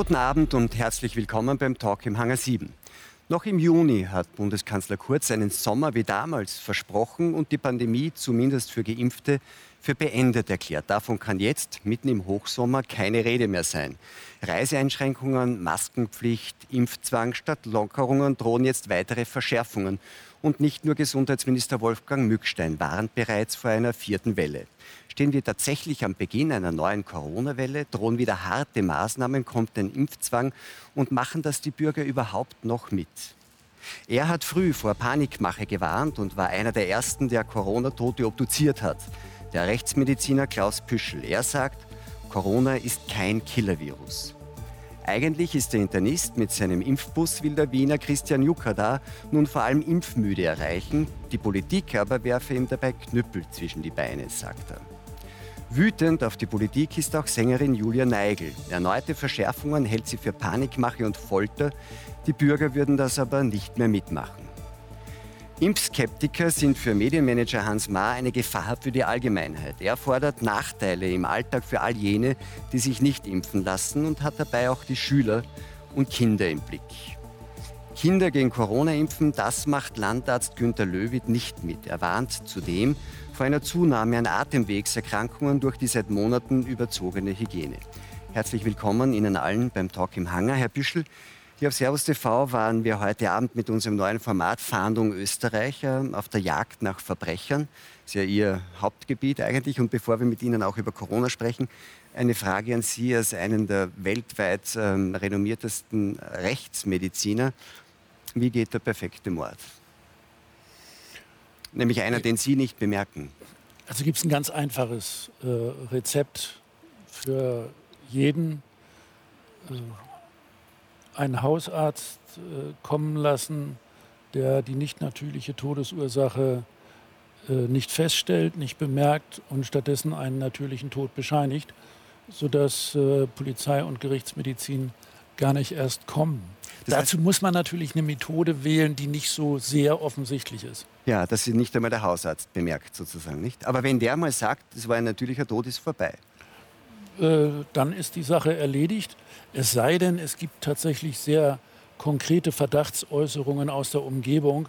Guten Abend und herzlich willkommen beim Talk im Hangar 7. Noch im Juni hat Bundeskanzler Kurz einen Sommer wie damals versprochen und die Pandemie zumindest für Geimpfte für beendet erklärt. Davon kann jetzt, mitten im Hochsommer, keine Rede mehr sein. Reiseeinschränkungen, Maskenpflicht, Impfzwang statt Lockerungen drohen jetzt weitere Verschärfungen. Und nicht nur Gesundheitsminister Wolfgang Mückstein warnt bereits vor einer vierten Welle. Stehen wir tatsächlich am Beginn einer neuen Corona-Welle? Drohen wieder harte Maßnahmen? Kommt ein Impfzwang? Und machen das die Bürger überhaupt noch mit? Er hat früh vor Panikmache gewarnt und war einer der ersten, der Corona-Tote obduziert hat der Rechtsmediziner Klaus Püschel. Er sagt, Corona ist kein Killer-Virus. Eigentlich ist der Internist mit seinem Impfbus will der Wiener Christian Jucker da nun vor allem Impfmüde erreichen. Die Politik aber werfe ihm dabei Knüppel zwischen die Beine, sagt er. Wütend auf die Politik ist auch Sängerin Julia Neigel. Erneute Verschärfungen hält sie für Panikmache und Folter. Die Bürger würden das aber nicht mehr mitmachen. Impfskeptiker sind für Medienmanager Hans Maar eine Gefahr für die Allgemeinheit. Er fordert Nachteile im Alltag für all jene, die sich nicht impfen lassen und hat dabei auch die Schüler und Kinder im Blick. Kinder gegen Corona impfen, das macht Landarzt Günter Löwit nicht mit. Er warnt zudem vor einer Zunahme an Atemwegserkrankungen durch die seit Monaten überzogene Hygiene. Herzlich willkommen Ihnen allen beim Talk im Hangar. Herr Büschel, hier auf Servus TV waren wir heute Abend mit unserem neuen Format Fahndung Österreich auf der Jagd nach Verbrechern. Das ist ja Ihr Hauptgebiet eigentlich. Und bevor wir mit Ihnen auch über Corona sprechen, eine Frage an Sie als einen der weltweit ähm, renommiertesten Rechtsmediziner. Wie geht der perfekte Mord? Nämlich einer, den Sie nicht bemerken. Also gibt es ein ganz einfaches äh, Rezept für jeden. Äh, einen Hausarzt äh, kommen lassen, der die nicht natürliche Todesursache äh, nicht feststellt, nicht bemerkt und stattdessen einen natürlichen Tod bescheinigt, sodass äh, Polizei und Gerichtsmedizin gar nicht erst kommen. Das Dazu muss man natürlich eine Methode wählen, die nicht so sehr offensichtlich ist. Ja, dass sie nicht einmal der Hausarzt bemerkt, sozusagen, nicht? Aber wenn der mal sagt, es war ein natürlicher Tod, ist vorbei. Äh, dann ist die Sache erledigt. Es sei denn, es gibt tatsächlich sehr konkrete Verdachtsäußerungen aus der Umgebung,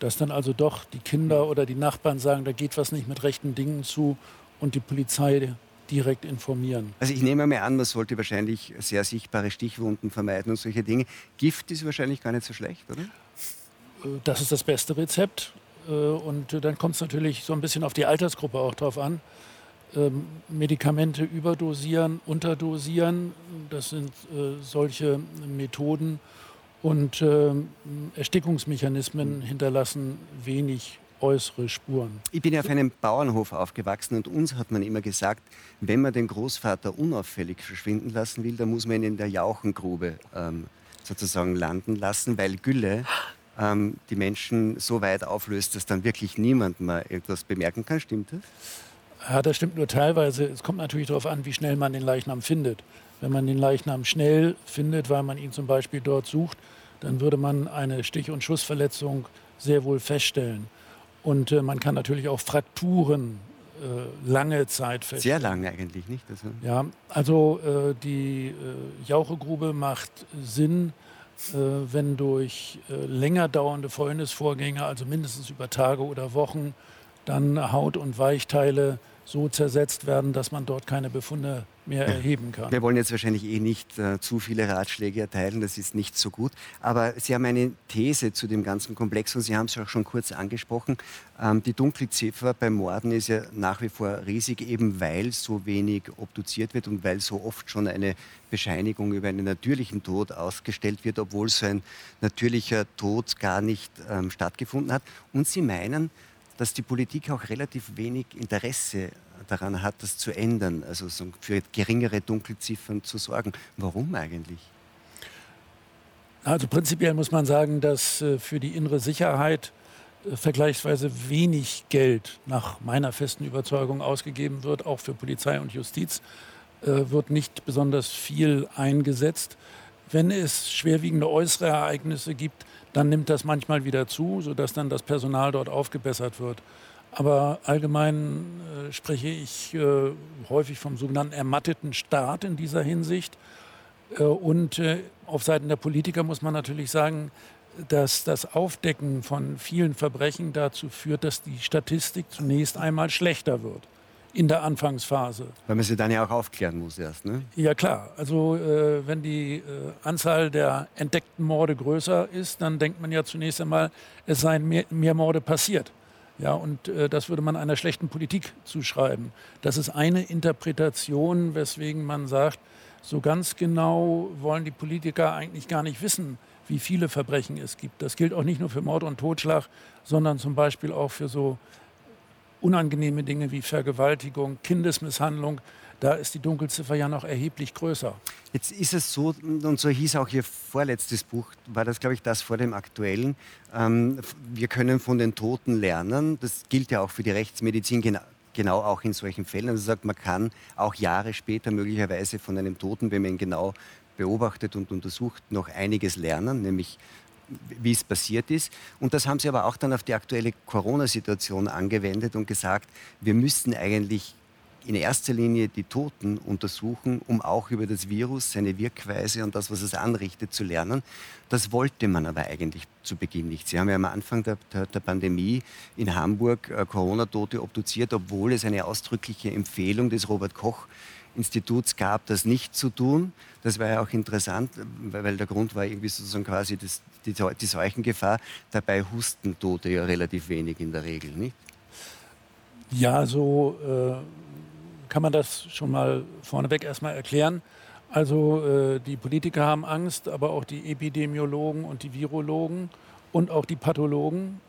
dass dann also doch die Kinder oder die Nachbarn sagen, da geht was nicht mit rechten Dingen zu und die Polizei direkt informieren. Also ich nehme mal an, man sollte wahrscheinlich sehr sichtbare Stichwunden vermeiden und solche Dinge. Gift ist wahrscheinlich gar nicht so schlecht, oder? Äh, das ist das beste Rezept. Äh, und dann kommt es natürlich so ein bisschen auf die Altersgruppe auch drauf an. Ähm, Medikamente überdosieren, unterdosieren. Das sind äh, solche Methoden. Und äh, Erstickungsmechanismen hinterlassen wenig äußere Spuren. Ich bin ja auf einem Bauernhof aufgewachsen und uns hat man immer gesagt, wenn man den Großvater unauffällig verschwinden lassen will, dann muss man ihn in der Jauchengrube ähm, sozusagen landen lassen, weil Gülle ähm, die Menschen so weit auflöst, dass dann wirklich niemand mehr etwas bemerken kann. Stimmt das? Ja, das stimmt nur teilweise. Es kommt natürlich darauf an, wie schnell man den Leichnam findet. Wenn man den Leichnam schnell findet, weil man ihn zum Beispiel dort sucht, dann würde man eine Stich- und Schussverletzung sehr wohl feststellen. Und äh, man kann natürlich auch Frakturen äh, lange Zeit feststellen. Sehr lange eigentlich, nicht? Also ja, also äh, die äh, Jauchegrube macht Sinn, äh, wenn durch länger dauernde Fäulnisvorgänge, also mindestens über Tage oder Wochen, dann Haut und Weichteile so zersetzt werden, dass man dort keine Befunde mehr erheben kann. Wir wollen jetzt wahrscheinlich eh nicht äh, zu viele Ratschläge erteilen, das ist nicht so gut. Aber Sie haben eine These zu dem ganzen Komplex und Sie haben es auch schon kurz angesprochen. Ähm, die Dunkelziffer beim Morden ist ja nach wie vor riesig, eben weil so wenig obduziert wird und weil so oft schon eine Bescheinigung über einen natürlichen Tod ausgestellt wird, obwohl so ein natürlicher Tod gar nicht ähm, stattgefunden hat. Und Sie meinen, dass die Politik auch relativ wenig Interesse daran hat, das zu ändern, also für geringere Dunkelziffern zu sorgen. Warum eigentlich? Also prinzipiell muss man sagen, dass äh, für die innere Sicherheit äh, vergleichsweise wenig Geld nach meiner festen Überzeugung ausgegeben wird, auch für Polizei und Justiz äh, wird nicht besonders viel eingesetzt. Wenn es schwerwiegende äußere Ereignisse gibt, dann nimmt das manchmal wieder zu, sodass dann das Personal dort aufgebessert wird. Aber allgemein äh, spreche ich äh, häufig vom sogenannten ermatteten Staat in dieser Hinsicht. Äh, und äh, auf Seiten der Politiker muss man natürlich sagen, dass das Aufdecken von vielen Verbrechen dazu führt, dass die Statistik zunächst einmal schlechter wird in der Anfangsphase. Weil man sie dann ja auch aufklären muss erst, ne? Ja klar. Also äh, wenn die äh, Anzahl der entdeckten Morde größer ist, dann denkt man ja zunächst einmal, es seien mehr, mehr Morde passiert. Ja, und äh, das würde man einer schlechten Politik zuschreiben. Das ist eine Interpretation, weswegen man sagt, so ganz genau wollen die Politiker eigentlich gar nicht wissen, wie viele Verbrechen es gibt. Das gilt auch nicht nur für Mord und Totschlag, sondern zum Beispiel auch für so unangenehme Dinge wie Vergewaltigung, Kindesmisshandlung, da ist die Dunkelziffer ja noch erheblich größer. Jetzt ist es so, und so hieß auch Ihr vorletztes Buch, war das, glaube ich, das vor dem aktuellen. Ähm, wir können von den Toten lernen. Das gilt ja auch für die Rechtsmedizin genau, genau auch in solchen Fällen. Also sagt, man kann auch Jahre später möglicherweise von einem Toten, wenn man ihn genau beobachtet und untersucht, noch einiges lernen, nämlich wie es passiert ist. Und das haben sie aber auch dann auf die aktuelle Corona-Situation angewendet und gesagt, wir müssen eigentlich in erster Linie die Toten untersuchen, um auch über das Virus, seine Wirkweise und das, was es anrichtet, zu lernen. Das wollte man aber eigentlich zu Beginn nicht. Sie haben ja am Anfang der, der, Pandemie in Hamburg äh, Corona-Tote obduziert, obwohl es eine ausdrückliche Empfehlung des Robert Koch Instituts gab, das nicht zu tun. Das war ja auch interessant, weil der Grund war irgendwie sozusagen quasi das, die, die Seuchengefahr. Dabei husten Tote ja relativ wenig in der Regel, nicht? Ja, so äh, kann man das schon mal vorneweg erstmal erklären. Also äh, die Politiker haben Angst, aber auch die Epidemiologen und die Virologen und auch die Pathologen,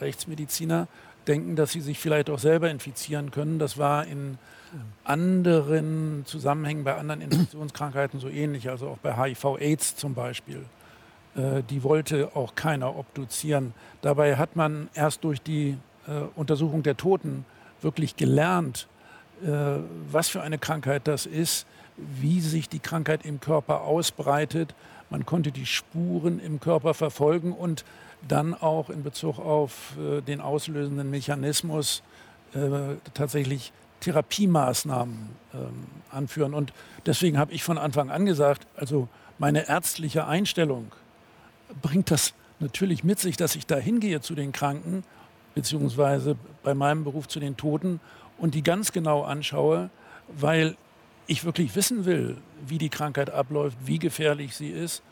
Rechtsmediziner, denken, dass sie sich vielleicht auch selber infizieren können. Das war in anderen Zusammenhängen bei anderen Infektionskrankheiten so ähnlich, also auch bei HIV-Aids zum Beispiel. Äh, die wollte auch keiner obduzieren. Dabei hat man erst durch die äh, Untersuchung der Toten wirklich gelernt, äh, was für eine Krankheit das ist, wie sich die Krankheit im Körper ausbreitet. Man konnte die Spuren im Körper verfolgen und dann auch in Bezug auf den auslösenden Mechanismus tatsächlich Therapiemaßnahmen ähm, anführen. Und deswegen habe ich von Anfang an gesagt, also meine ärztliche Einstellung bringt das natürlich mit sich, dass ich da hingehe zu den Kranken, beziehungsweise bei meinem Beruf zu den Toten und die ganz genau anschaue, weil ich wirklich wissen will, wie die Krankheit abläuft, wie gefährlich sie ist.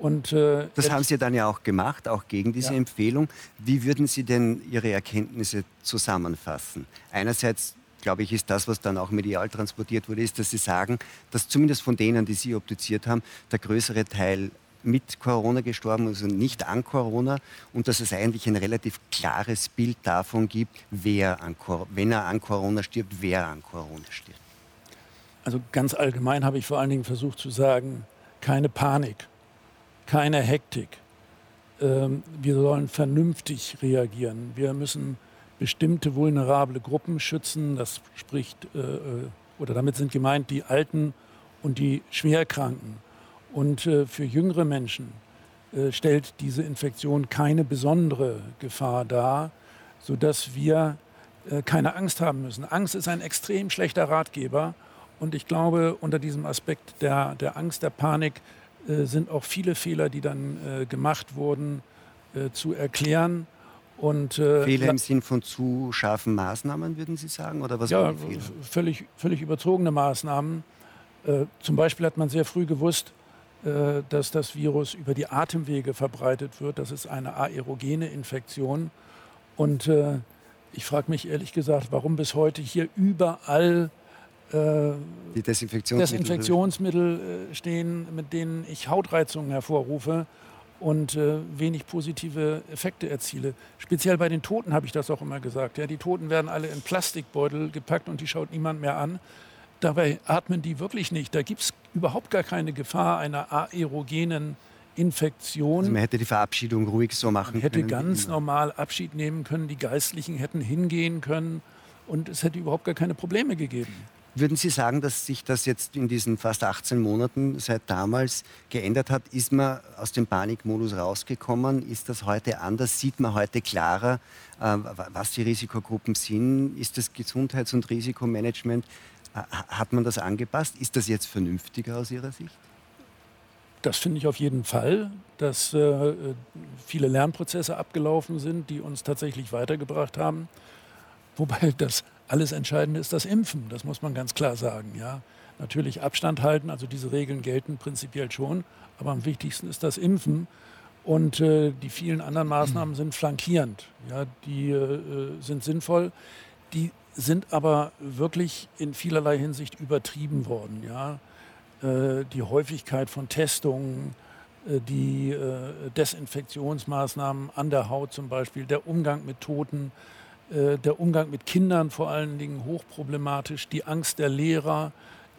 Und, äh, das haben Sie dann ja auch gemacht, auch gegen diese ja. Empfehlung. Wie würden Sie denn Ihre Erkenntnisse zusammenfassen? Einerseits glaube ich, ist das, was dann auch medial transportiert wurde, ist, dass Sie sagen, dass zumindest von denen, die Sie obduziert haben, der größere Teil mit Corona gestorben, also nicht an Corona, und dass es eigentlich ein relativ klares Bild davon gibt, wer an, wenn er an Corona stirbt, wer an Corona stirbt. Also ganz allgemein habe ich vor allen Dingen versucht zu sagen, keine Panik, keine Hektik. Ähm, wir sollen vernünftig reagieren. Wir müssen bestimmte vulnerable Gruppen schützen. Das spricht äh, äh, oder damit sind gemeint die Alten und die Schwerkranken. Und äh, für jüngere Menschen äh, stellt diese Infektion keine besondere Gefahr dar, sodass wir äh, keine Angst haben müssen. Angst ist ein extrem schlechter Ratgeber. Und ich glaube, unter diesem Aspekt der, der Angst, der Panik sind auch viele Fehler, die dann gemacht wurden, zu erklären und, äh, Fehler im Sinn von zu scharfen Maßnahmen, würden Sie sagen? Oder was ja, völlig, völlig überzogene Maßnahmen. Äh, zum Beispiel hat man sehr früh gewusst, äh, dass das Virus über die Atemwege verbreitet wird. Das ist eine aerogene Infektion. Und äh, ich frage mich ehrlich gesagt, warum bis heute hier überall äh, die Desinfektionsmittel, Desinfektionsmittel äh, stehen, mit denen ich Hautreizungen hervorrufe und äh, wenig positive Effekte erziele. Speziell bei den Toten habe ich das auch immer gesagt. Ja, die Toten werden alle in Plastikbeutel gepackt und die schaut niemand mehr an. Dabei atmen die wirklich nicht. Da gibt es überhaupt gar keine Gefahr einer aerogenen Infektion. Also man hätte die Verabschiedung ruhig so machen man hätte können. Hätte ganz normal Abschied nehmen können. Die Geistlichen hätten hingehen können und es hätte überhaupt gar keine Probleme gegeben. Würden Sie sagen, dass sich das jetzt in diesen fast 18 Monaten seit damals geändert hat? Ist man aus dem Panikmodus rausgekommen? Ist das heute anders? Sieht man heute klarer, äh, was die Risikogruppen sind? Ist das Gesundheits- und Risikomanagement, hat man das angepasst? Ist das jetzt vernünftiger aus Ihrer Sicht? Das finde ich auf jeden Fall, dass äh, viele Lernprozesse abgelaufen sind, die uns tatsächlich weitergebracht haben. Wobei das alles Entscheidende ist das Impfen, das muss man ganz klar sagen. Ja. Natürlich Abstand halten, also diese Regeln gelten prinzipiell schon, aber am wichtigsten ist das Impfen. Und äh, die vielen anderen Maßnahmen sind flankierend. Ja, die äh, sind sinnvoll. Die sind aber wirklich in vielerlei Hinsicht übertrieben worden. Ja. Äh, die Häufigkeit von Testungen, äh, die äh, Desinfektionsmaßnahmen an der Haut zum Beispiel, der Umgang mit Toten, der Umgang mit Kindern vor allen Dingen hochproblematisch, die Angst der Lehrer.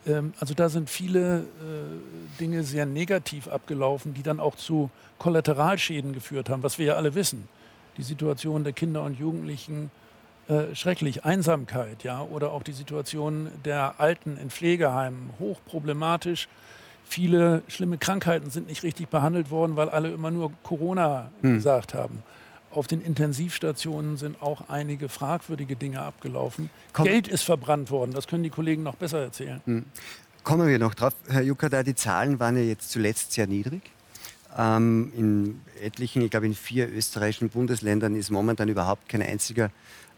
Ähm, also da sind viele Dinge sehr negativ abgelaufen, die dann auch zu Kollateralschäden geführt haben, was wir ja alle wissen. Die Situation der Kinder und Jugendlichen äh, schrecklich. Einsamkeit, ja, oder auch die Situation der Alten in Pflegeheimen, hochproblematisch. Viele schlimme Krankheiten sind nicht richtig behandelt worden, weil alle immer nur Corona hm. gesagt haben. Auf den Intensivstationen sind auch einige fragwürdige Dinge abgelaufen. Komm. Geld ist verbrannt worden, das können die Kollegen noch besser erzählen. Hm. Kommen wir noch drauf. Herr Jukada, die Zahlen waren ja jetzt zuletzt sehr niedrig. Ähm, in etlichen, ich glaube in vier österreichischen Bundesländern ist momentan überhaupt kein einziger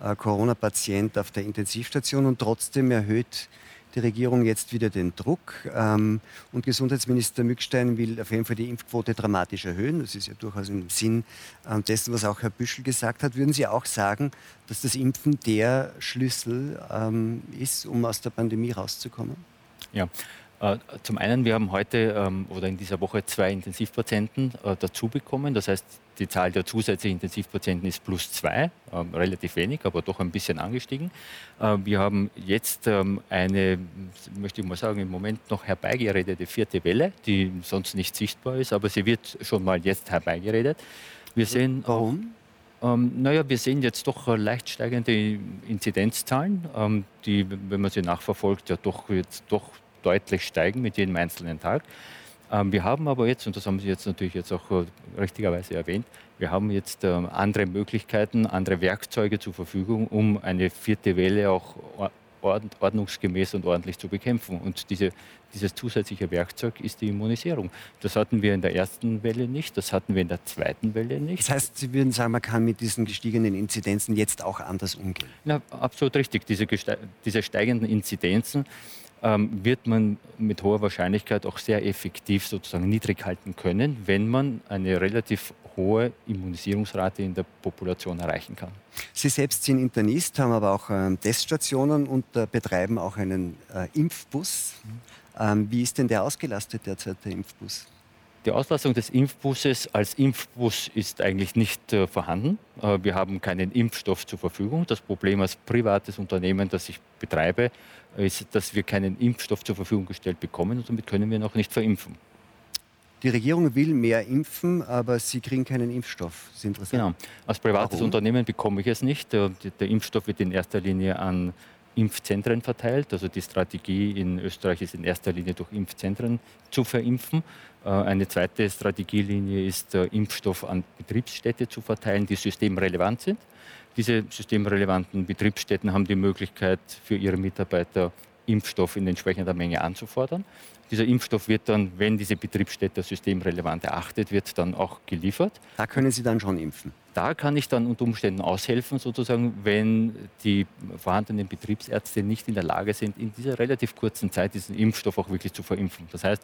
äh, Corona-Patient auf der Intensivstation und trotzdem erhöht die Regierung jetzt wieder den Druck. Ähm, und Gesundheitsminister Mückstein will auf jeden Fall die Impfquote dramatisch erhöhen. Das ist ja durchaus im Sinn äh, dessen, was auch Herr Büschel gesagt hat. Würden Sie auch sagen, dass das Impfen der Schlüssel ähm, ist, um aus der Pandemie rauszukommen? Ja, äh, zum einen, wir haben heute ähm, oder in dieser Woche zwei Intensivpatienten äh, dazu bekommen. Das heißt, die Zahl der zusätzlichen Intensivpatienten ist plus zwei, ähm, relativ wenig, aber doch ein bisschen angestiegen. Äh, wir haben jetzt ähm, eine, möchte ich mal sagen, im Moment noch herbeigeredete vierte Welle, die sonst nicht sichtbar ist, aber sie wird schon mal jetzt herbeigeredet. Wir sehen Warum? Ähm, naja, wir sehen jetzt doch leicht steigende Inzidenzzahlen, ähm, die, wenn man sie nachverfolgt, ja doch jetzt doch deutlich steigen mit jedem einzelnen Tag. Ähm, wir haben aber jetzt, und das haben Sie jetzt natürlich jetzt auch äh, richtigerweise erwähnt, wir haben jetzt ähm, andere Möglichkeiten, andere Werkzeuge zur Verfügung, um eine vierte Welle auch ordnungsgemäß und ordentlich zu bekämpfen. Und diese, dieses zusätzliche Werkzeug ist die Immunisierung. Das hatten wir in der ersten Welle nicht, das hatten wir in der zweiten Welle nicht. Das heißt, Sie würden sagen, man kann mit diesen gestiegenen Inzidenzen jetzt auch anders umgehen? Na, absolut richtig. Diese, diese steigenden Inzidenzen ähm, wird man mit hoher Wahrscheinlichkeit auch sehr effektiv sozusagen niedrig halten können, wenn man eine relativ hohe Immunisierungsrate in der Population erreichen kann. Sie selbst sind Internist, haben aber auch ähm, Teststationen und äh, betreiben auch einen äh, Impfbus. Ähm, wie ist denn der ausgelastet derzeit, der Impfbus? Die Auslastung des Impfbusses als Impfbus ist eigentlich nicht äh, vorhanden. Äh, wir haben keinen Impfstoff zur Verfügung. Das Problem als privates Unternehmen, das ich betreibe, ist, dass wir keinen Impfstoff zur Verfügung gestellt bekommen und damit können wir noch nicht verimpfen. Die Regierung will mehr impfen, aber sie kriegen keinen Impfstoff. Das ist interessant. Genau. Als privates Warum? Unternehmen bekomme ich es nicht. Der, der Impfstoff wird in erster Linie an Impfzentren verteilt. Also die Strategie in Österreich ist in erster Linie durch Impfzentren zu verimpfen. Äh, eine zweite Strategielinie ist, Impfstoff an Betriebsstätte zu verteilen, die systemrelevant sind. Diese systemrelevanten Betriebsstätten haben die Möglichkeit, für ihre Mitarbeiter Impfstoff in entsprechender Menge anzufordern. Dieser Impfstoff wird dann, wenn diese Betriebsstätte systemrelevant erachtet wird, dann auch geliefert. Da können Sie dann schon impfen? Da kann ich dann unter Umständen aushelfen, sozusagen, wenn die vorhandenen Betriebsärzte nicht in der Lage sind, in dieser relativ kurzen Zeit diesen Impfstoff auch wirklich zu verimpfen. Das heißt,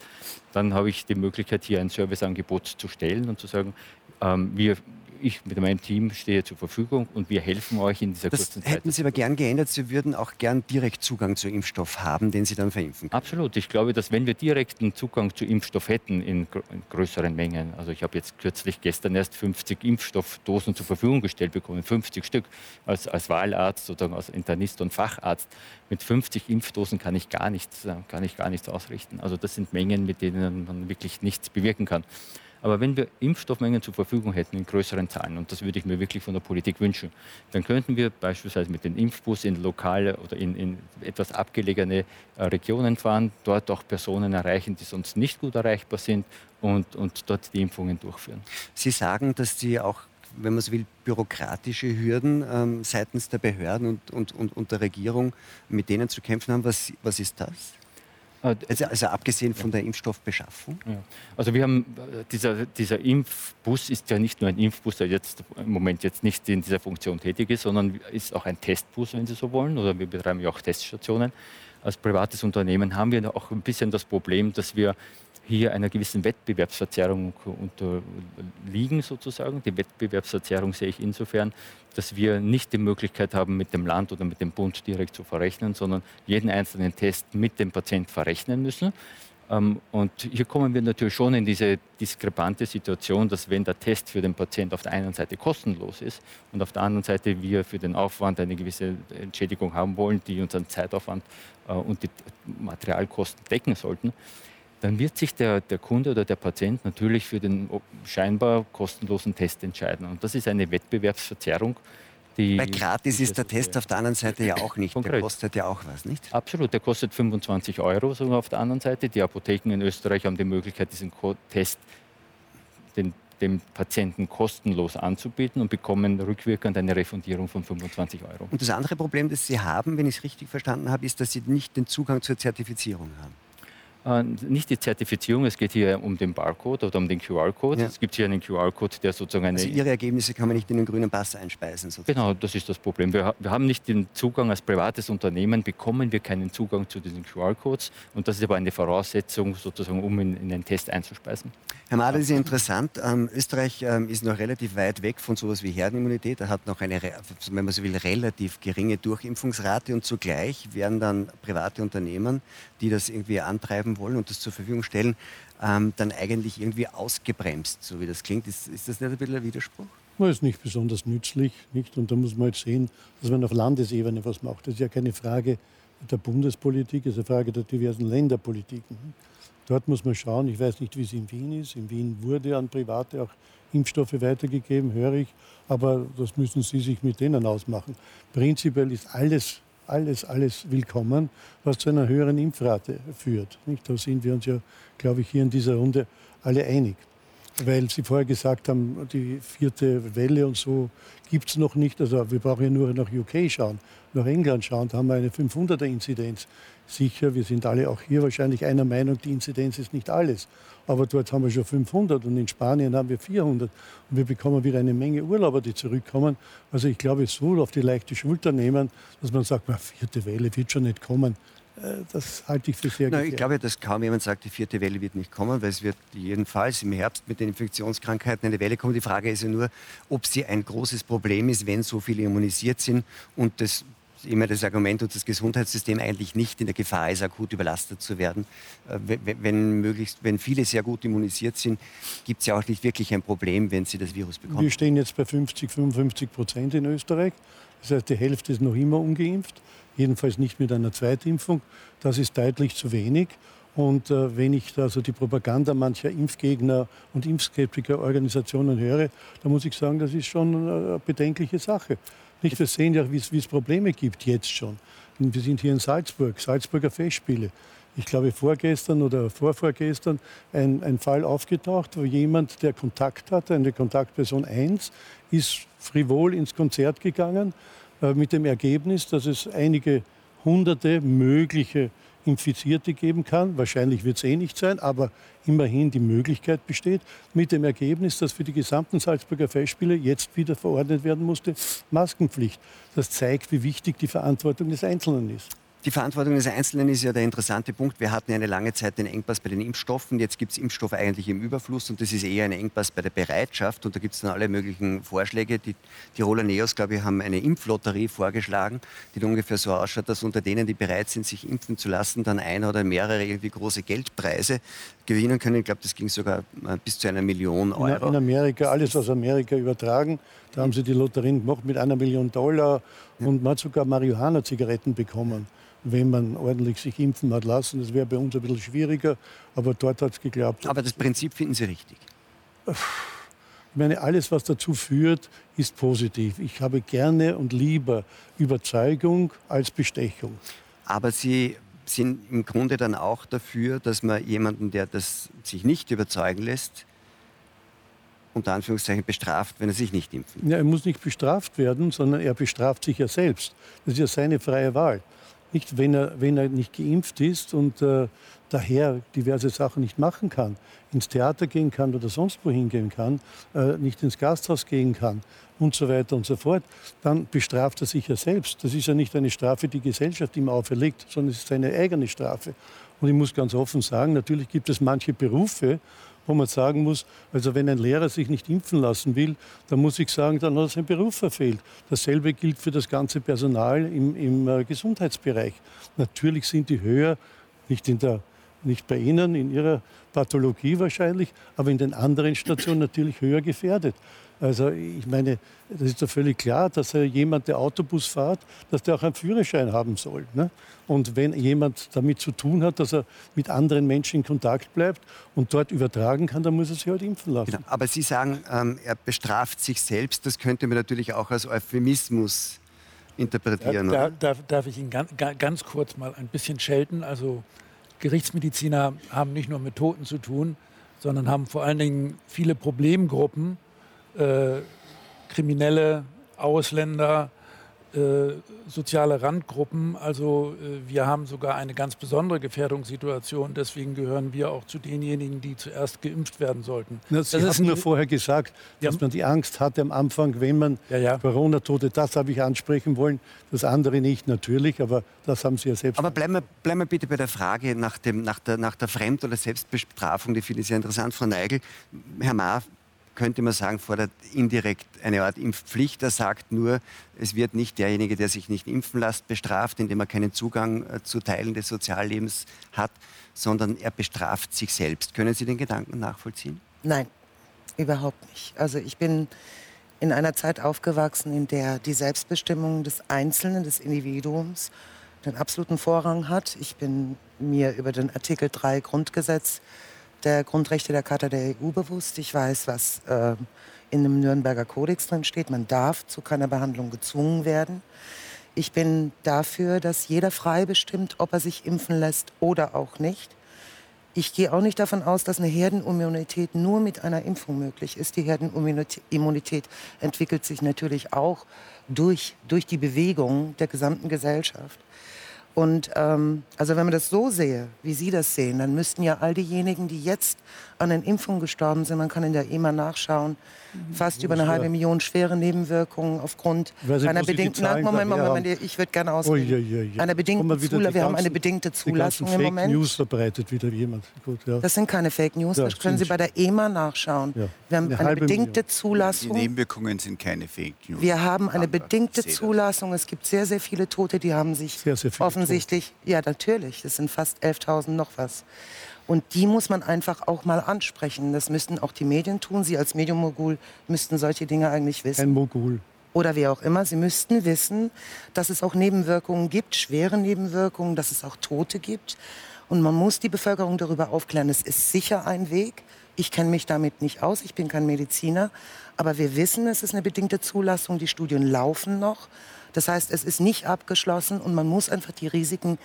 dann habe ich die Möglichkeit, hier ein Serviceangebot zu stellen und zu sagen, ähm, wir ich mit meinem Team stehe zur Verfügung und wir helfen euch in dieser das kurzen Zeit. Hätten Sie aber gern geändert, Sie würden auch gern direkt Zugang zu Impfstoff haben, den Sie dann verimpfen können. Absolut. Ich glaube, dass wenn wir direkten Zugang zu Impfstoff hätten in, in größeren Mengen, also ich habe jetzt kürzlich gestern erst 50 Impfstoffdosen zur Verfügung gestellt bekommen, 50 Stück als, als Wahlarzt, sozusagen als Internist und Facharzt. Mit 50 Impfdosen kann ich gar nichts, kann ich gar nichts ausrichten. Also das sind Mengen, mit denen man wirklich nichts bewirken kann. Aber wenn wir Impfstoffmengen zur Verfügung hätten in größeren Zahlen, und das würde ich mir wirklich von der Politik wünschen, dann könnten wir beispielsweise mit den Impfbus in lokale oder in, in etwas abgelegene äh, Regionen fahren, dort auch Personen erreichen, die sonst nicht gut erreichbar sind und, und dort die Impfungen durchführen. Sie sagen, dass Sie auch wenn man so will, bürokratische Hürden ähm, seitens der Behörden und, und, und, und, der Regierung, mit denen zu kämpfen haben. Was, was ist das? Äh, also, also, abgesehen von der Impfstoffbeschaffung? Ja. Also wir haben, äh, dieser, dieser Impfbus ist ja nicht nur ein Impfbus, der jetzt im Moment jetzt nicht in dieser Funktion tätig ist, sondern ist auch ein Testbus, wenn Sie so wollen. Oder wir betreiben ja auch Teststationen. Als privates Unternehmen haben wir auch ein bisschen das Problem, dass wir hier einer gewissen Wettbewerbsverzerrung unterliegen sozusagen. Die Wettbewerbsverzerrung sehe ich insofern, dass wir nicht die Möglichkeit haben, mit dem Land oder mit dem Bund direkt zu verrechnen, sondern jeden einzelnen Test mit dem Patient verrechnen müssen. Ähm, und hier kommen wir natürlich schon in diese diskrepante Situation, dass wenn der Test für den Patient auf der einen Seite kostenlos ist und auf der anderen Seite wir für den Aufwand eine gewisse Entschädigung haben wollen, die unseren Zeitaufwand äh, und die Materialkosten decken sollten, dann wird sich der, der Kunde oder der Patient natürlich für den scheinbar kostenlosen Test entscheiden. Und das ist eine Wettbewerbsverzerrung, die, Weil gratis ist der Test auf der anderen Seite ja auch nicht. Konkret. Der kostet ja auch was, nicht? Absolut, der kostet 25 Euro sogar auf der anderen Seite. Die Apotheken in Österreich haben die Möglichkeit, diesen Test den, dem Patienten kostenlos anzubieten und bekommen rückwirkend eine Refundierung von 25 Euro. Und das andere Problem, das Sie haben, wenn ich es richtig verstanden habe, ist, dass Sie nicht den Zugang zur Zertifizierung haben. Äh, nicht die Zertifizierung, es geht hier um den Barcode oder um den QR-Code. Ja. Es gibt hier einen QR-Code, der sozusagen eine. Also Ihre Ergebnisse kann man nicht in den grünen Pass einspeisen. Sozusagen. Genau, das ist das Problem. Wir, wir, haben nicht den Zugang als privates Unternehmen, bekommen wir keinen Zugang zu diesen QR-Codes. Und das ist aber eine Voraussetzung, sozusagen, um in, in den Test einzuspeisen. Herr Mader, das ist interessant. Ähm, Österreich ähm, ist noch relativ weit weg von sowas wie Herdenimmunität. Er hat noch eine, wenn man so will, relativ geringe Durchimpfungsrate und zugleich werden dann private Unternehmen, die das irgendwie antreiben wollen und das zur Verfügung stellen, ähm, dann eigentlich irgendwie ausgebremst, so wie das klingt. Ist, ist das nicht ein bisschen ein Widerspruch? Das ist nicht besonders nützlich. Nicht? Und da muss man jetzt sehen, dass man auf Landesebene was macht. Das ist ja keine Frage der Bundespolitik, es ist eine Frage der diversen Länderpolitiken. Dort muss man schauen. Ich weiß nicht, wie es in Wien ist. In Wien wurde an Private auch Impfstoffe weitergegeben, höre ich. Aber das müssen Sie sich mit denen ausmachen. Prinzipiell ist alles alles, alles willkommen, was zu einer höheren Impfrate führt. Nicht? Da sind wir uns ja, glaube ich, hier in dieser Runde alle einig. Weil Sie vorher gesagt haben, die vierte Welle und so gibt es noch nicht. Also wir brauchen ja nur nach UK schauen, nach England schauen. Da haben wir eine 500er-Inzidenz sicher, wir sind alle auch hier wahrscheinlich einer Meinung, die Inzidenz ist nicht alles. Aber dort haben wir schon 500 und in Spanien haben wir 400. Und wir bekommen wieder eine Menge Urlauber, die zurückkommen. Also ich glaube, so auf die leichte Schulter nehmen, dass man sagt, vierte Welle wird schon nicht kommen. Äh, das halte ich für sehr gefährlich. Ich glaube, dass kaum jemand sagt, die vierte Welle wird nicht kommen, weil es wird jedenfalls im Herbst mit den Infektionskrankheiten eine Welle kommen. Die Frage ist ja nur, ob sie ein großes Problem ist, wenn so viele immunisiert sind und das immer das Argument, dass das Gesundheitssystem eigentlich nicht in der Gefahr ist, akut überlastet zu werden. Äh, wenn, möglichst, wenn viele sehr gut immunisiert sind, gibt es ja auch nicht wirklich ein Problem, wenn sie das Virus bekommen. Wir stehen jetzt bei 50, 55 Prozent in Österreich. Das heißt, die Hälfte ist noch immer ungeimpft, jedenfalls nicht mit einer Zweitimpfung. Das ist deutlich zu wenig. Und äh, wenn ich also die Propaganda mancher Impfgegner und Impfskeptiker-Organisationen höre, dann muss ich sagen, das ist schon eine bedenkliche Sache. Nicht, wir sehen ja, wie es Probleme gibt jetzt schon. Und wir sind hier in Salzburg, Salzburger Festspiele. Ich glaube, vorgestern oder vorvorgestern ein, ein Fall aufgetaucht, wo jemand, der Kontakt hatte, eine Kontaktperson 1, ist frivol ins Konzert gegangen, äh, mit dem Ergebnis, dass es einige hunderte mögliche Infizierte geben kann. Wahrscheinlich wird es eh nicht sein, aber immerhin die Möglichkeit besteht, mit dem Ergebnis, dass für die gesamten Salzburger Festspiele jetzt wieder verordnet werden musste, Maskenpflicht. Das zeigt, wie wichtig die Verantwortung des Einzelnen ist. Die Verantwortung des Einzelnen ist ja der interessante Punkt. Wir hatten ja eine lange Zeit den Engpass bei den Impfstoffen. Jetzt gibt es Impfstoffe eigentlich im Überfluss und das ist eher ein Engpass bei der Bereitschaft. Und da gibt es dann alle möglichen Vorschläge. Die Tiroler Neos, glaube ich, haben eine Impflotterie vorgeschlagen, die ungefähr so ausschaut, dass unter denen, die bereit sind, sich impfen zu lassen, dann ein oder mehrere irgendwie große Geldpreise gewinnen können. Ich glaube, das ging sogar äh, bis zu einer Million Euro. In Amerika, alles aus Amerika übertragen. Da haben sie die Lotterien gemacht mit einer Million Dollar und man hat sogar Marihuana-Zigaretten bekommen wenn man ordentlich sich impfen hat lassen. Das wäre bei uns ein bisschen schwieriger, aber dort hat es geklappt. Aber das Prinzip finden Sie richtig? Ich meine, alles, was dazu führt, ist positiv. Ich habe gerne und lieber Überzeugung als Bestechung. Aber Sie sind im Grunde dann auch dafür, dass man jemanden, der das sich nicht überzeugen lässt, unter Anführungszeichen bestraft, wenn er sich nicht impft. Ja, er muss nicht bestraft werden, sondern er bestraft sich ja selbst. Das ist ja seine freie Wahl. nicht wenn er, wenn er nicht geimpft ist und äh, daher diverse Sachen nicht machen kann, ins Theater gehen kann oder sonst wohin gehen kann, äh, nicht ins Gasthaus gehen kann und so weiter und so fort, dann bestraft er sich ja selbst. Das ist ja nicht eine Strafe, die Gesellschaft ihm auferlegt, sondern es ist seine eigene Strafe. Und ich muss ganz offen sagen, natürlich gibt es manche Berufe, wo man sagen muss, also wenn ein Lehrer sich nicht impfen lassen will, dann muss ich sagen, dann hat er seinen Beruf verfehlt. Dasselbe gilt für das ganze Personal im, im äh, Gesundheitsbereich. Natürlich sind die höher, nicht, in der, nicht bei Ihnen, in Ihrer Pathologie wahrscheinlich, aber in den anderen Stationen natürlich höher gefährdet. Also ich meine, das ist doch völlig klar, dass jemand, der Autobus fährt, dass der auch einen Führerschein haben soll. Ne? Und wenn jemand damit zu tun hat, dass er mit anderen Menschen in Kontakt bleibt und dort übertragen kann, dann muss er sich halt impfen lassen. Genau. Aber Sie sagen, ähm, er bestraft sich selbst. Das könnte man natürlich auch als Euphemismus interpretieren. Da, da, darf ich ihn ganz, ganz kurz mal ein bisschen schelten? Also Gerichtsmediziner haben nicht nur mit Toten zu tun, sondern haben vor allen Dingen viele Problemgruppen äh, Kriminelle, Ausländer, äh, soziale Randgruppen. Also äh, wir haben sogar eine ganz besondere Gefährdungssituation. Deswegen gehören wir auch zu denjenigen, die zuerst geimpft werden sollten. Na, Sie das haben nur vorher gesagt, dass ja. man die Angst hatte am Anfang, wenn man ja, ja. Corona-Tote, das habe ich ansprechen wollen, das andere nicht natürlich, aber das haben Sie ja selbst. Aber bleiben wir, bleiben wir bitte bei der Frage nach, dem, nach, der, nach der Fremd- oder Selbstbestrafung, die finde ich sehr interessant, Frau Neigel. Herr Mahr könnte man sagen, fordert indirekt eine Art Impfpflicht. Er sagt nur, es wird nicht derjenige, der sich nicht impfen lässt, bestraft, indem er keinen Zugang äh, zu Teilen des Soziallebens hat, sondern er bestraft sich selbst. Können Sie den Gedanken nachvollziehen? Nein, überhaupt nicht. Also ich bin in einer Zeit aufgewachsen, in der die Selbstbestimmung des Einzelnen, des Individuums den absoluten Vorrang hat. Ich bin mir über den Artikel 3 Grundgesetz der Grundrechte der Charta der EU bewusst. Ich weiß, was äh, in dem Nürnberger Kodex drin steht. Man darf zu keiner Behandlung gezwungen werden. Ich bin dafür, dass jeder frei bestimmt, ob er sich impfen lässt oder auch nicht. Ich gehe auch nicht davon aus, dass eine Herdenimmunität nur mit einer Impfung möglich ist. Die Herdenimmunität entwickelt sich natürlich auch durch, durch die Bewegung der gesamten Gesellschaft. Und ähm, also wenn man das so sehe, wie Sie das sehen, dann müssten ja all diejenigen, die jetzt an den Impfungen gestorben sind, man kann in der EMA nachschauen, mhm. fast über eine halbe Million schwere Nebenwirkungen aufgrund einer bedingten Moment, Moment, Moment, ich würde gerne ausreden. Oh, ja, ja, ja. Einer bedingten Zulassung. Wir haben eine bedingte Zulassung im Moment. Fake News verbreitet wieder jemand. Gut, ja. Das sind keine Fake News, das können Sie bei der EMA nachschauen. Wir haben eine, eine bedingte Million. Zulassung. Die Nebenwirkungen sind keine Fake News. Wir haben eine bedingte Zulassung. Es gibt sehr, sehr viele Tote, die haben sich sehr, sehr offensichtlich, ja natürlich, es sind fast 11.000 noch was. Und die muss man einfach auch mal ansprechen. Das müssten auch die Medien tun. Sie als Medienmogul müssten solche Dinge eigentlich wissen. Ein Mogul. Oder wie auch immer. Sie müssten wissen, dass es auch Nebenwirkungen gibt, schwere Nebenwirkungen, dass es auch Tote gibt. Und man muss die Bevölkerung darüber aufklären. Es ist sicher ein Weg. Ich kenne mich damit nicht aus. Ich bin kein Mediziner. Aber wir wissen, es ist eine bedingte Zulassung. Die Studien laufen noch. Das heißt, es ist nicht abgeschlossen und man muss einfach die Risiken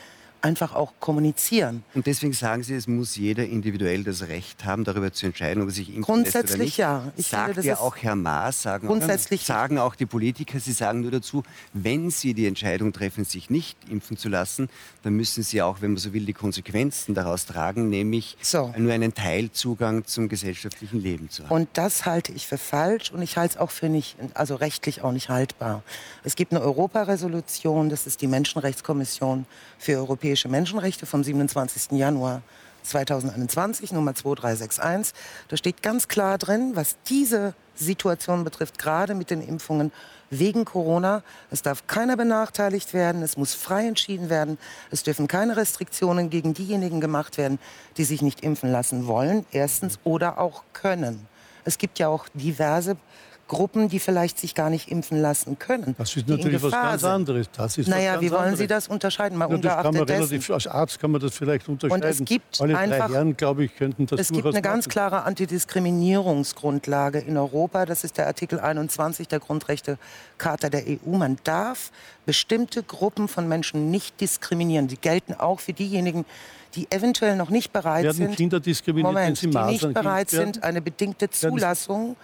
einfach auch kommunizieren. Und deswegen sagen Sie, es muss jeder individuell das Recht haben, darüber zu entscheiden, ob er sich impfen Grundsätzlich lässt oder nicht. ja. Ich Sagt finde, ja auch Herr Maas, sagen, grundsätzlich sagen auch die Politiker, sie sagen nur dazu, wenn sie die Entscheidung treffen, sich nicht impfen zu lassen, dann müssen sie auch, wenn man so will, die Konsequenzen daraus tragen, nämlich so. nur einen Teilzugang zum gesellschaftlichen Leben zu haben. Und das halte ich für falsch und ich halte es auch für nicht, also rechtlich auch nicht haltbar. Es gibt eine Europaresolution, das ist die Menschenrechtskommission für europäische Europäische Menschenrechte vom 27. Januar 2021, Nummer 2361. Da steht ganz klar drin, was diese Situation betrifft, gerade mit den Impfungen wegen Corona. Es darf keiner benachteiligt werden, es muss frei entschieden werden, es dürfen keine Restriktionen gegen diejenigen gemacht werden, die sich nicht impfen lassen wollen, erstens, oder auch können. Es gibt ja auch diverse Gruppen, die vielleicht sich gar nicht impfen lassen können. Das ist natürlich was ganz sind. anderes. Das ist naja, wie wollen anderes. Sie das unterscheiden? Mal ja, das kann man relativ, als Arzt kann man das vielleicht unterscheiden. Und es gibt Alle einfach, Herren, glaube ich, könnten das Es gibt eine ganz klare Antidiskriminierungsgrundlage in Europa. Das ist der Artikel 21 der Grundrechtecharta der EU. Man darf bestimmte Gruppen von Menschen nicht diskriminieren. Die gelten auch für diejenigen, die eventuell noch nicht bereit werden sind, Kinder diskriminiert, Moment, die nicht bereit sind, eine bedingte Zulassung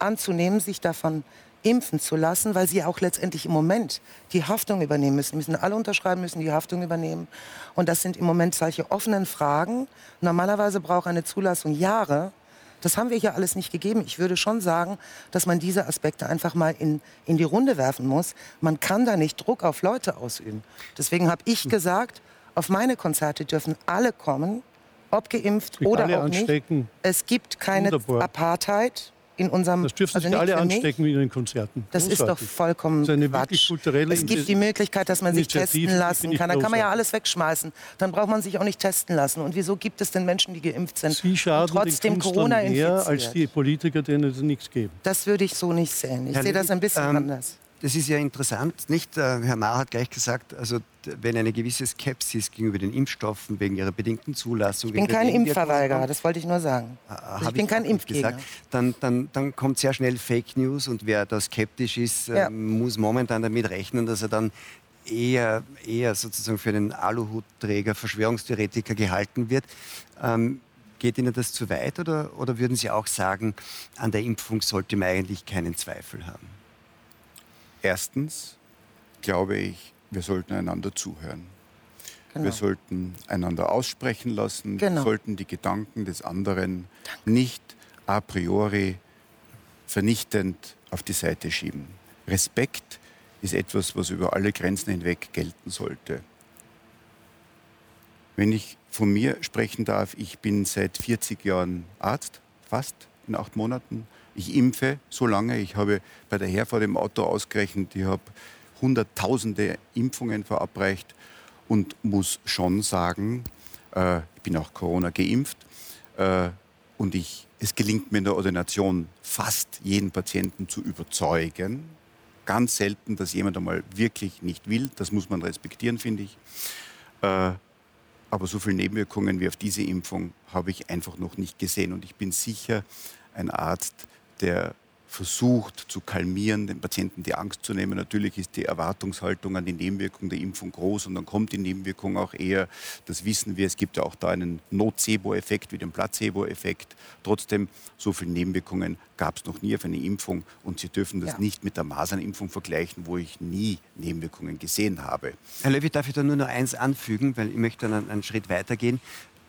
anzunehmen, sich davon impfen zu lassen, weil sie auch letztendlich im Moment die Haftung übernehmen müssen. müssen alle unterschreiben, müssen die Haftung übernehmen. Und das sind im Moment solche offenen Fragen. Normalerweise braucht eine Zulassung Jahre. Das haben wir hier alles nicht gegeben. Ich würde schon sagen, dass man diese Aspekte einfach mal in, in die Runde werfen muss. Man kann da nicht Druck auf Leute ausüben. Deswegen habe ich gesagt, auf meine Konzerte dürfen alle kommen, ob geimpft oder auch anstecken. nicht. Es gibt keine Wunderbar. Apartheid in unserem Das dürfen also sich nicht alle mich. anstecken wie in den Konzerten. Das ist doch Großartig. vollkommen Das ist Quatsch. Es gibt die Möglichkeit, dass man sich testen lassen kann. Dann kann man ja großartig. alles wegschmeißen. Dann braucht man sich auch nicht testen lassen. Und wieso gibt es denn Menschen, die geimpft sind Sie und schaden trotzdem den Corona mehr als die Politiker, denen es nichts geben. Das würde ich so nicht sehen. Ich Herr sehe das ein bisschen ähm, anders. Das ist ja interessant, nicht? Äh, Herr Mahr hat gleich gesagt, also wenn eine gewisse Skepsis gegenüber den Impfstoffen wegen ihrer bedingten Zulassung... Ich bin kein Impfverweigerer, das wollte ich nur sagen. äh, Also ich bin kein Impfgegner. gesagt, Dann, dann, dann kommt sehr schnell Fake News und wer da skeptisch ist, äh, Ja. muss momentan damit rechnen, dass er dann eher, eher sozusagen für einen Aluhutträger, Verschwörungstheoretiker gehalten wird. Ähm, geht Ihnen das zu weit oder, oder würden Sie auch sagen, an der Impfung sollte man eigentlich keinen Zweifel haben? Erstens glaube ich, wir sollten einander zuhören. Genau. Wir sollten einander aussprechen lassen, Genau. wir sollten die Gedanken des anderen nicht a priori vernichtend auf die Seite schieben. Respekt ist etwas, was über alle Grenzen hinweg gelten sollte. Wenn ich von mir sprechen darf, ich bin seit 40 Jahren Arzt, fast in acht Monaten. Ich impfe so lange. Ich habe bei der Herfahrt im Auto ausgerechnet, ich habe hunderttausende Impfungen verabreicht und muss schon sagen, äh, ich bin auch Corona geimpft äh, und ich, es gelingt mir in der Ordination fast jeden Patienten zu überzeugen. Ganz selten, dass jemand einmal wirklich nicht will. Das muss man respektieren, finde ich. Äh, aber so viele Nebenwirkungen wie auf diese Impfung habe ich einfach noch nicht gesehen. Und ich bin sicher, ein Arzt, der versucht zu kalmieren, den Patienten die Angst zu nehmen. Natürlich ist die Erwartungshaltung an die Nebenwirkung der Impfung groß und dann kommt die Nebenwirkung auch eher. Das wissen wir. Es gibt ja auch da einen Nocebo-Effekt wie den Placebo-Effekt. Trotzdem, so viele Nebenwirkungen gab es noch nie auf eine Impfung und Sie dürfen das Ja. nicht mit der Masernimpfung vergleichen, wo ich nie Nebenwirkungen gesehen habe. Herr Löwy, darf ich da nur noch eins anfügen, weil ich möchte dann einen, einen Schritt weitergehen.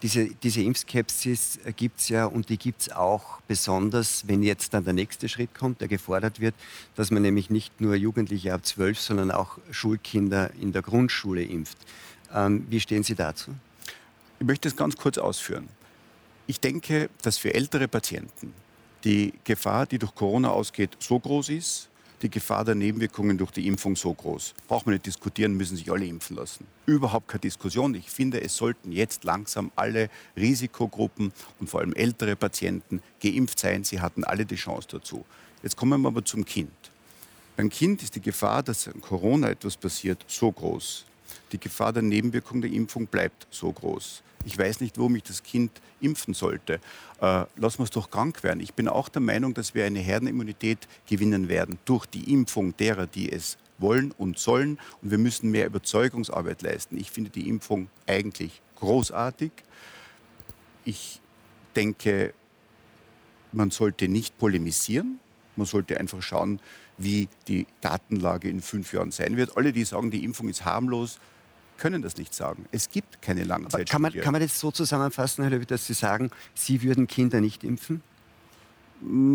Diese, diese Impfskepsis gibt es ja und die gibt es auch besonders, wenn jetzt dann der nächste Schritt kommt, der gefordert wird, dass man nämlich nicht nur Jugendliche ab 12, sondern auch Schulkinder in der Grundschule impft. Ähm, wie stehen Sie dazu? Ich möchte es ganz kurz ausführen. Ich denke, dass für ältere Patienten die Gefahr, die durch Corona ausgeht, so groß ist, die Gefahr der Nebenwirkungen durch die Impfung so groß. Braucht man nicht diskutieren, müssen sich alle impfen lassen. Überhaupt keine Diskussion. Ich finde, es sollten jetzt langsam alle Risikogruppen und vor allem ältere Patienten geimpft sein. Sie hatten alle die Chance dazu. Jetzt kommen wir aber zum Kind. Beim Kind ist die Gefahr, dass Corona etwas passiert, so groß. Die Gefahr der Nebenwirkung der Impfung bleibt so groß. Ich weiß nicht, warum ich das Kind impfen sollte. Äh, lassen wir es doch krank werden. Ich bin auch der Meinung, dass wir eine Herdenimmunität gewinnen werden durch die Impfung derer, die es wollen und sollen. Und wir müssen mehr Überzeugungsarbeit leisten. Ich finde die Impfung eigentlich großartig. Ich denke, man sollte nicht polemisieren. Man sollte einfach schauen, wie die Datenlage in fünf Jahren sein wird. Alle, die sagen, die Impfung ist harmlos, können das nicht sagen. Es gibt keine Langzeitstudie. kann, man, kann man das so zusammenfassen, Herr Löwy, dass Sie sagen, Sie würden Kinder nicht impfen?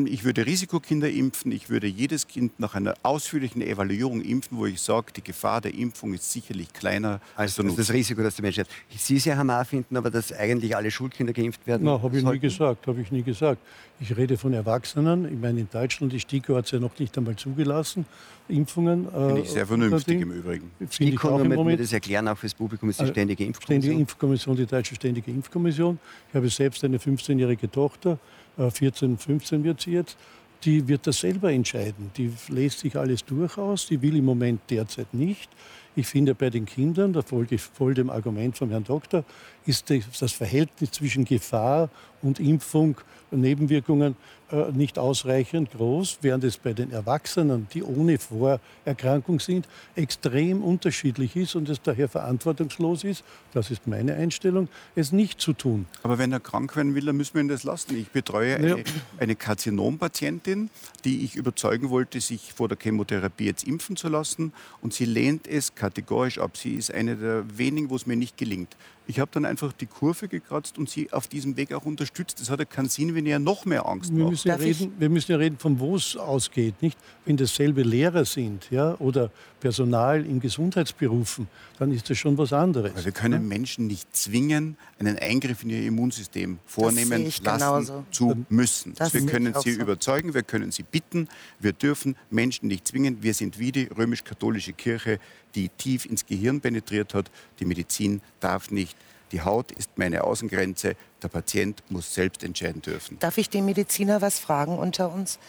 Ich würde Risikokinder impfen. Ich würde jedes Kind nach einer ausführlichen Evaluierung impfen, wo ich sage, die Gefahr der Impfung ist sicherlich kleiner als Also das, das. Risiko, das der Mensch hat. Sie sehr hammer finden, aber dass eigentlich alle Schulkinder geimpft werden Na, habe ich nie gesagt, habe ich nie gesagt. Ich rede von Erwachsenen. Ich meine, in Deutschland, die STIKO hat es ja noch nicht einmal zugelassen, Impfungen. Finde ich sehr vernünftig im Übrigen. Auch können im wir das erklären, auch fürs Publikum, ist die Also, ständige Impfkommission. Ständige Impfkommission, die Deutsche Ständige Impfkommission. Ich habe selbst eine 15-jährige Tochter, äh, 14, 15 wird sie jetzt. Die wird das selber entscheiden. Die lässt sich alles durchaus. Die will im Moment derzeit nicht. Ich finde, bei den Kindern, da folge ich voll dem Argument vom Herrn Doktor, ist das Verhältnis zwischen Gefahr und Impfung Nebenwirkungen äh, nicht ausreichend groß, während es bei den Erwachsenen, die ohne Vorerkrankung sind, extrem unterschiedlich ist und es daher verantwortungslos ist, das ist meine Einstellung, es nicht zu tun. Aber wenn er krank werden will, dann müssen wir ihn das lassen. Ich betreue eine, eine Karzinompatientin, die ich überzeugen wollte, sich vor der Chemotherapie jetzt impfen zu lassen und sie lehnt es kategorisch ab. Sie ist eine der wenigen, wo es mir nicht gelingt. Ich habe dann einfach die Kurve gekratzt und sie auf diesem Weg auch unterstützt. Das hat ja keinen Sinn, wenn ihr noch mehr Angst wir müssen, ja reden, wir müssen ja reden, von wo es ausgeht. Nicht? Wenn dasselbe Lehrer sind ja, oder Personal in Gesundheitsberufen, dann ist das schon was anderes. Weil wir können ja? Menschen nicht zwingen, einen Eingriff in ihr Immunsystem vornehmen lassen genauso. zu müssen. Das wir können sie so. überzeugen, wir können sie bitten, wir dürfen Menschen nicht zwingen. Wir sind wie die römisch-katholische Kirche, die tief ins Gehirn penetriert hat. Die Medizin darf nicht. Die Haut ist meine Außengrenze. Der Patient muss selbst entscheiden dürfen. Darf ich den Mediziner was fragen unter uns?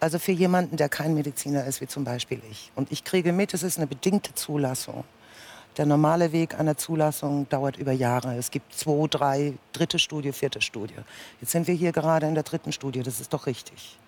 Also für jemanden, der kein Mediziner ist, wie zum Beispiel ich. Und ich kriege mit, es ist eine bedingte Zulassung. Der normale Weg einer Zulassung dauert über Jahre. Es gibt zwei, drei, dritte Studie, vierte Studie. Jetzt sind wir hier gerade in der dritten Studie. Das ist doch richtig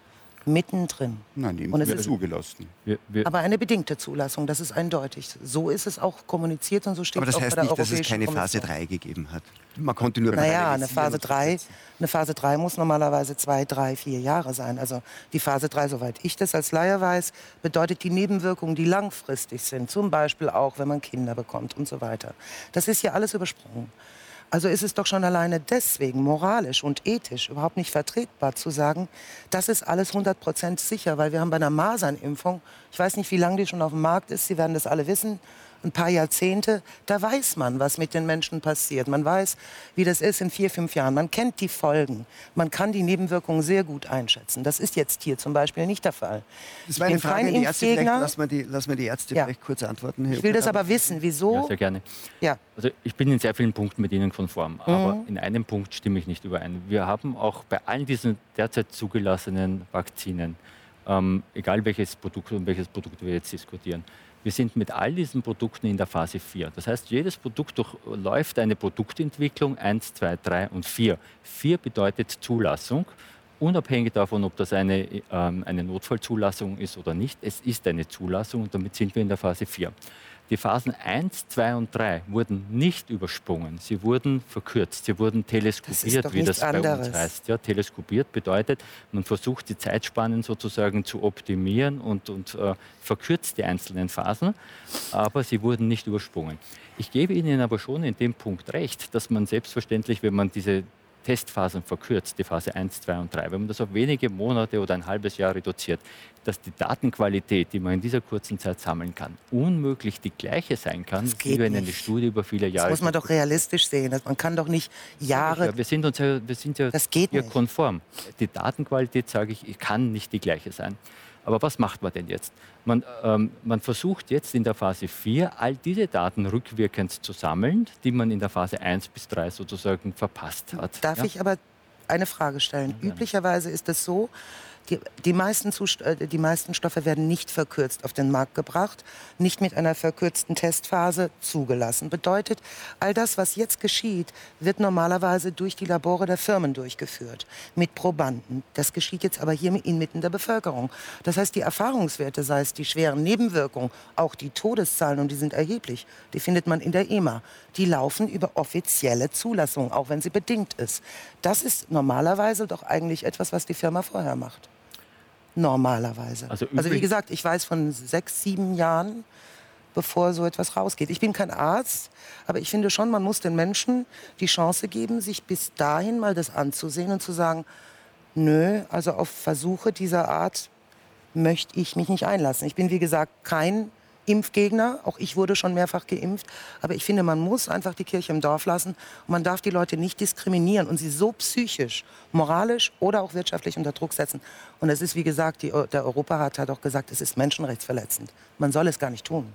mittendrin. Nein, die und es ist zugelassen. Wir, wir aber eine bedingte Zulassung, das ist eindeutig. So ist es auch kommuniziert und so steht es auch bei der nicht, dass es keine Phase 3 gegeben hat. Man konnte nur naja, eine Phase 3, eine Phase 3 muss normalerweise zwei, drei, vier Jahre sein. Also die Phase 3, soweit ich das als Laie weiß, bedeutet die Nebenwirkungen, die langfristig sind. Zum Beispiel auch, wenn man Kinder bekommt und so weiter. Das ist hier alles übersprungen. Also ist es doch schon alleine deswegen moralisch und ethisch überhaupt nicht vertretbar zu sagen, das ist alles 100 Prozent sicher, weil wir haben bei einer Masernimpfung, ich weiß nicht, wie lange die schon auf dem Markt ist, Sie werden das alle wissen, ein paar Jahrzehnte, da weiß man, was mit den Menschen passiert. Man weiß, wie das ist in vier, fünf Jahren. Man kennt die Folgen. Man kann die Nebenwirkungen sehr gut einschätzen. Das ist jetzt hier zum Beispiel nicht der Fall. Das war eine Frage an die Ärzte. Lass mal die, lass mal die Ärzte ja. vielleicht kurz antworten. Herr ich will das aber wissen. Wieso? Ja, sehr gerne. Ja. Also ich bin in sehr vielen Punkten mit Ihnen konform. Aber mhm. in einem Punkt stimme ich nicht überein. Wir haben auch bei allen diesen derzeit zugelassenen Vakzinen, ähm, egal welches Produkt und welches Produkt wir jetzt diskutieren, wir sind mit all diesen Produkten in der Phase 4. Das heißt, jedes Produkt durchläuft eine Produktentwicklung 1, 2, 3 und 4. 4 bedeutet Zulassung, unabhängig davon, ob das eine, ähm, eine Notfallzulassung ist oder nicht. Es ist eine Zulassung und damit sind wir in der Phase 4. Die Phasen 1, 2 und 3 wurden nicht übersprungen, sie wurden verkürzt, sie wurden teleskopiert, das wie das bei anderes. uns heißt. Ja, teleskopiert bedeutet, man versucht die Zeitspannen sozusagen zu optimieren und, und äh, verkürzt die einzelnen Phasen, aber sie wurden nicht übersprungen. Ich gebe Ihnen aber schon in dem Punkt recht, dass man selbstverständlich, wenn man diese Testphasen verkürzt, die Phase 1, 2 und 3, wenn man das auf wenige Monate oder ein halbes Jahr reduziert, dass die Datenqualität, die man in dieser kurzen Zeit sammeln kann, unmöglich die gleiche sein kann, wie wenn eine Studie über viele Jahre. Das muss man doch realistisch sehen. Man kann doch nicht Jahre. Ja, wir sind uns ja, wir sind ja das geht hier konform. Die Datenqualität, sage ich, kann nicht die gleiche sein. Aber was macht man denn jetzt? Man, ähm, man, versucht jetzt in der Phase 4 all diese Daten rückwirkend zu sammeln, die man in der Phase 1 bis 3 sozusagen verpasst hat. Darf ja? ich aber eine Frage stellen? Ja. Üblicherweise ist es so, die, die, meisten äh, die meisten Stoffe werden nicht verkürzt auf den Markt gebracht, nicht mit einer verkürzten Testphase zugelassen. Bedeutet, all das, was jetzt geschieht, wird normalerweise durch die Labore der Firmen durchgeführt, mit Probanden. Das geschieht jetzt aber hier inmitten der Bevölkerung. Das heißt, die Erfahrungswerte, sei es die schweren Nebenwirkungen, auch die Todeszahlen, und die sind erheblich, die findet man in der EMA, die laufen über offizielle Zulassung, auch wenn sie bedingt ist. Das ist normalerweise doch eigentlich etwas, was die Firma vorher macht. Normalerweise. Also, also wie gesagt, ich weiß von sechs, sieben Jahren, bevor so etwas rausgeht. Ich bin kein Arzt, aber ich finde schon, man muss den Menschen die Chance geben, sich bis dahin mal das anzusehen und zu sagen, nö, also auf Versuche dieser Art möchte ich mich nicht einlassen. Ich bin, wie gesagt, kein Impfgegner. Auch ich wurde schon mehrfach geimpft. Aber ich finde, man muss einfach die Kirche im Dorf lassen. Und man darf die Leute nicht diskriminieren und sie so psychisch, moralisch oder auch wirtschaftlich unter Druck setzen. Und es ist, wie gesagt, die, der Europarat hat auch gesagt, es ist menschenrechtsverletzend. Man soll es gar nicht tun.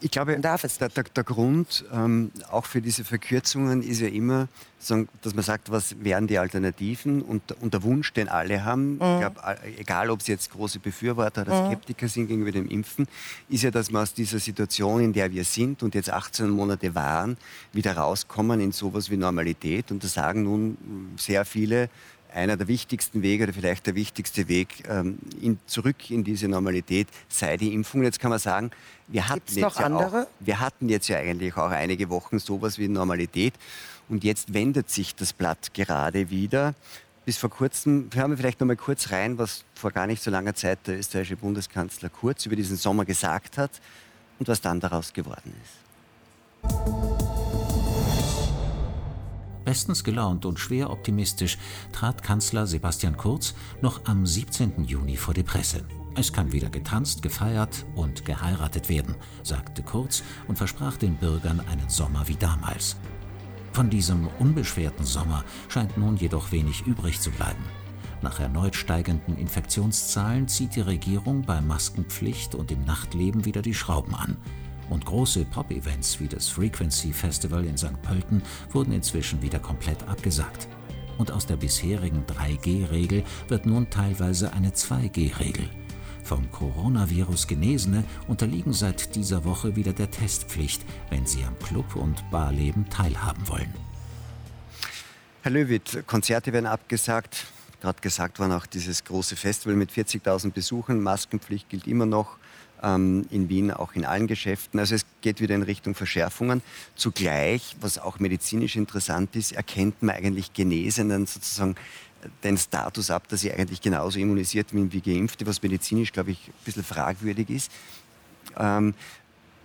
Ich glaube, der, der, der, Grund ähm, auch für diese Verkürzungen ist ja immer, dass man sagt, was wären die Alternativen und, und der Wunsch, den alle haben, mhm. glaub, egal ob sie jetzt große Befürworter oder mhm. Skeptiker sind gegenüber dem Impfen, ist ja, dass wir aus dieser Situation, in der wir sind und jetzt 18 Monate waren, wieder rauskommen in sowas wie Normalität. Und da sagen nun sehr viele, einer der wichtigsten Wege oder vielleicht der wichtigste Weg ähm, in, zurück in diese Normalität sei die Impfung. Jetzt kann man sagen, wir hatten, jetzt ja auch, wir hatten jetzt ja eigentlich auch einige Wochen sowas wie Normalität und jetzt wendet sich das Blatt gerade wieder. Bis vor kurzem, hören wir vielleicht noch mal kurz rein, was vor gar nicht so langer Zeit der österreichische Bundeskanzler Kurz über diesen Sommer gesagt hat und was dann daraus geworden ist. Bestens gelaunt und schwer optimistisch trat Kanzler Sebastian Kurz noch am 17. Juni vor die Presse. Es kann wieder getanzt, gefeiert und geheiratet werden, sagte Kurz und versprach den Bürgern einen Sommer wie damals. Von diesem unbeschwerten Sommer scheint nun jedoch wenig übrig zu bleiben. Nach erneut steigenden Infektionszahlen zieht die Regierung bei Maskenpflicht und im Nachtleben wieder die Schrauben an und große Pop-Events wie das Frequency Festival in St. Pölten wurden inzwischen wieder komplett abgesagt. Und aus der bisherigen 3G-Regel wird nun teilweise eine 2G-Regel. Vom Coronavirus Genesene unterliegen seit dieser Woche wieder der Testpflicht, wenn sie am Club- und Barleben teilhaben wollen. Herr Löwit, Konzerte werden abgesagt. Gerade gesagt war auch dieses große Festival mit 40.000 Besuchern. Maskenpflicht gilt immer noch ähm, in Wien auch in allen Geschäften. Also es geht wieder in Richtung Verschärfungen. Zugleich, was auch medizinisch interessant ist, erkennt man eigentlich Genesenen sozusagen den Status ab, dass sie eigentlich genauso immunisiert sind wie Geimpfte, was medizinisch, glaube ich, ein bisschen fragwürdig ist. Ähm,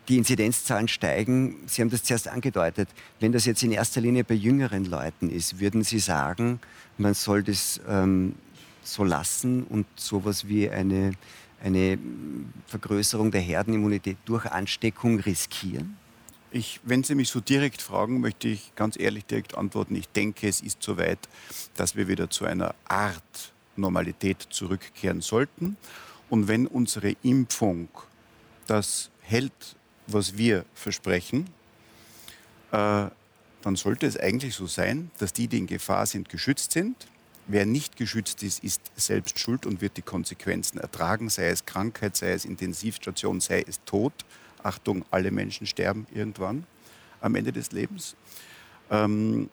die Inzidenzzahlen steigen. Sie haben das zuerst angedeutet. Wenn das jetzt in erster Linie bei jüngeren Leuten ist, würden Sie sagen, man soll das ähm, so lassen und sowas wie eine eine Vergrößerung der Herdenimmunität durch Ansteckung riskieren? Ich, wenn Sie mich so direkt fragen, möchte ich ganz ehrlich direkt antworten. Ich denke, es ist soweit, dass wir wieder zu einer Art Normalität zurückkehren sollten. Und wenn unsere Impfung das hält, was wir versprechen, äh, dann sollte es eigentlich so sein, dass die, die in Gefahr sind, geschützt sind Wer nicht geschützt ist, ist selbst schuld und wird die Konsequenzen ertragen, sei es Krankheit, sei es Intensivstation, sei es Tod. Achtung, alle Menschen sterben irgendwann am Ende des Lebens. Ähm,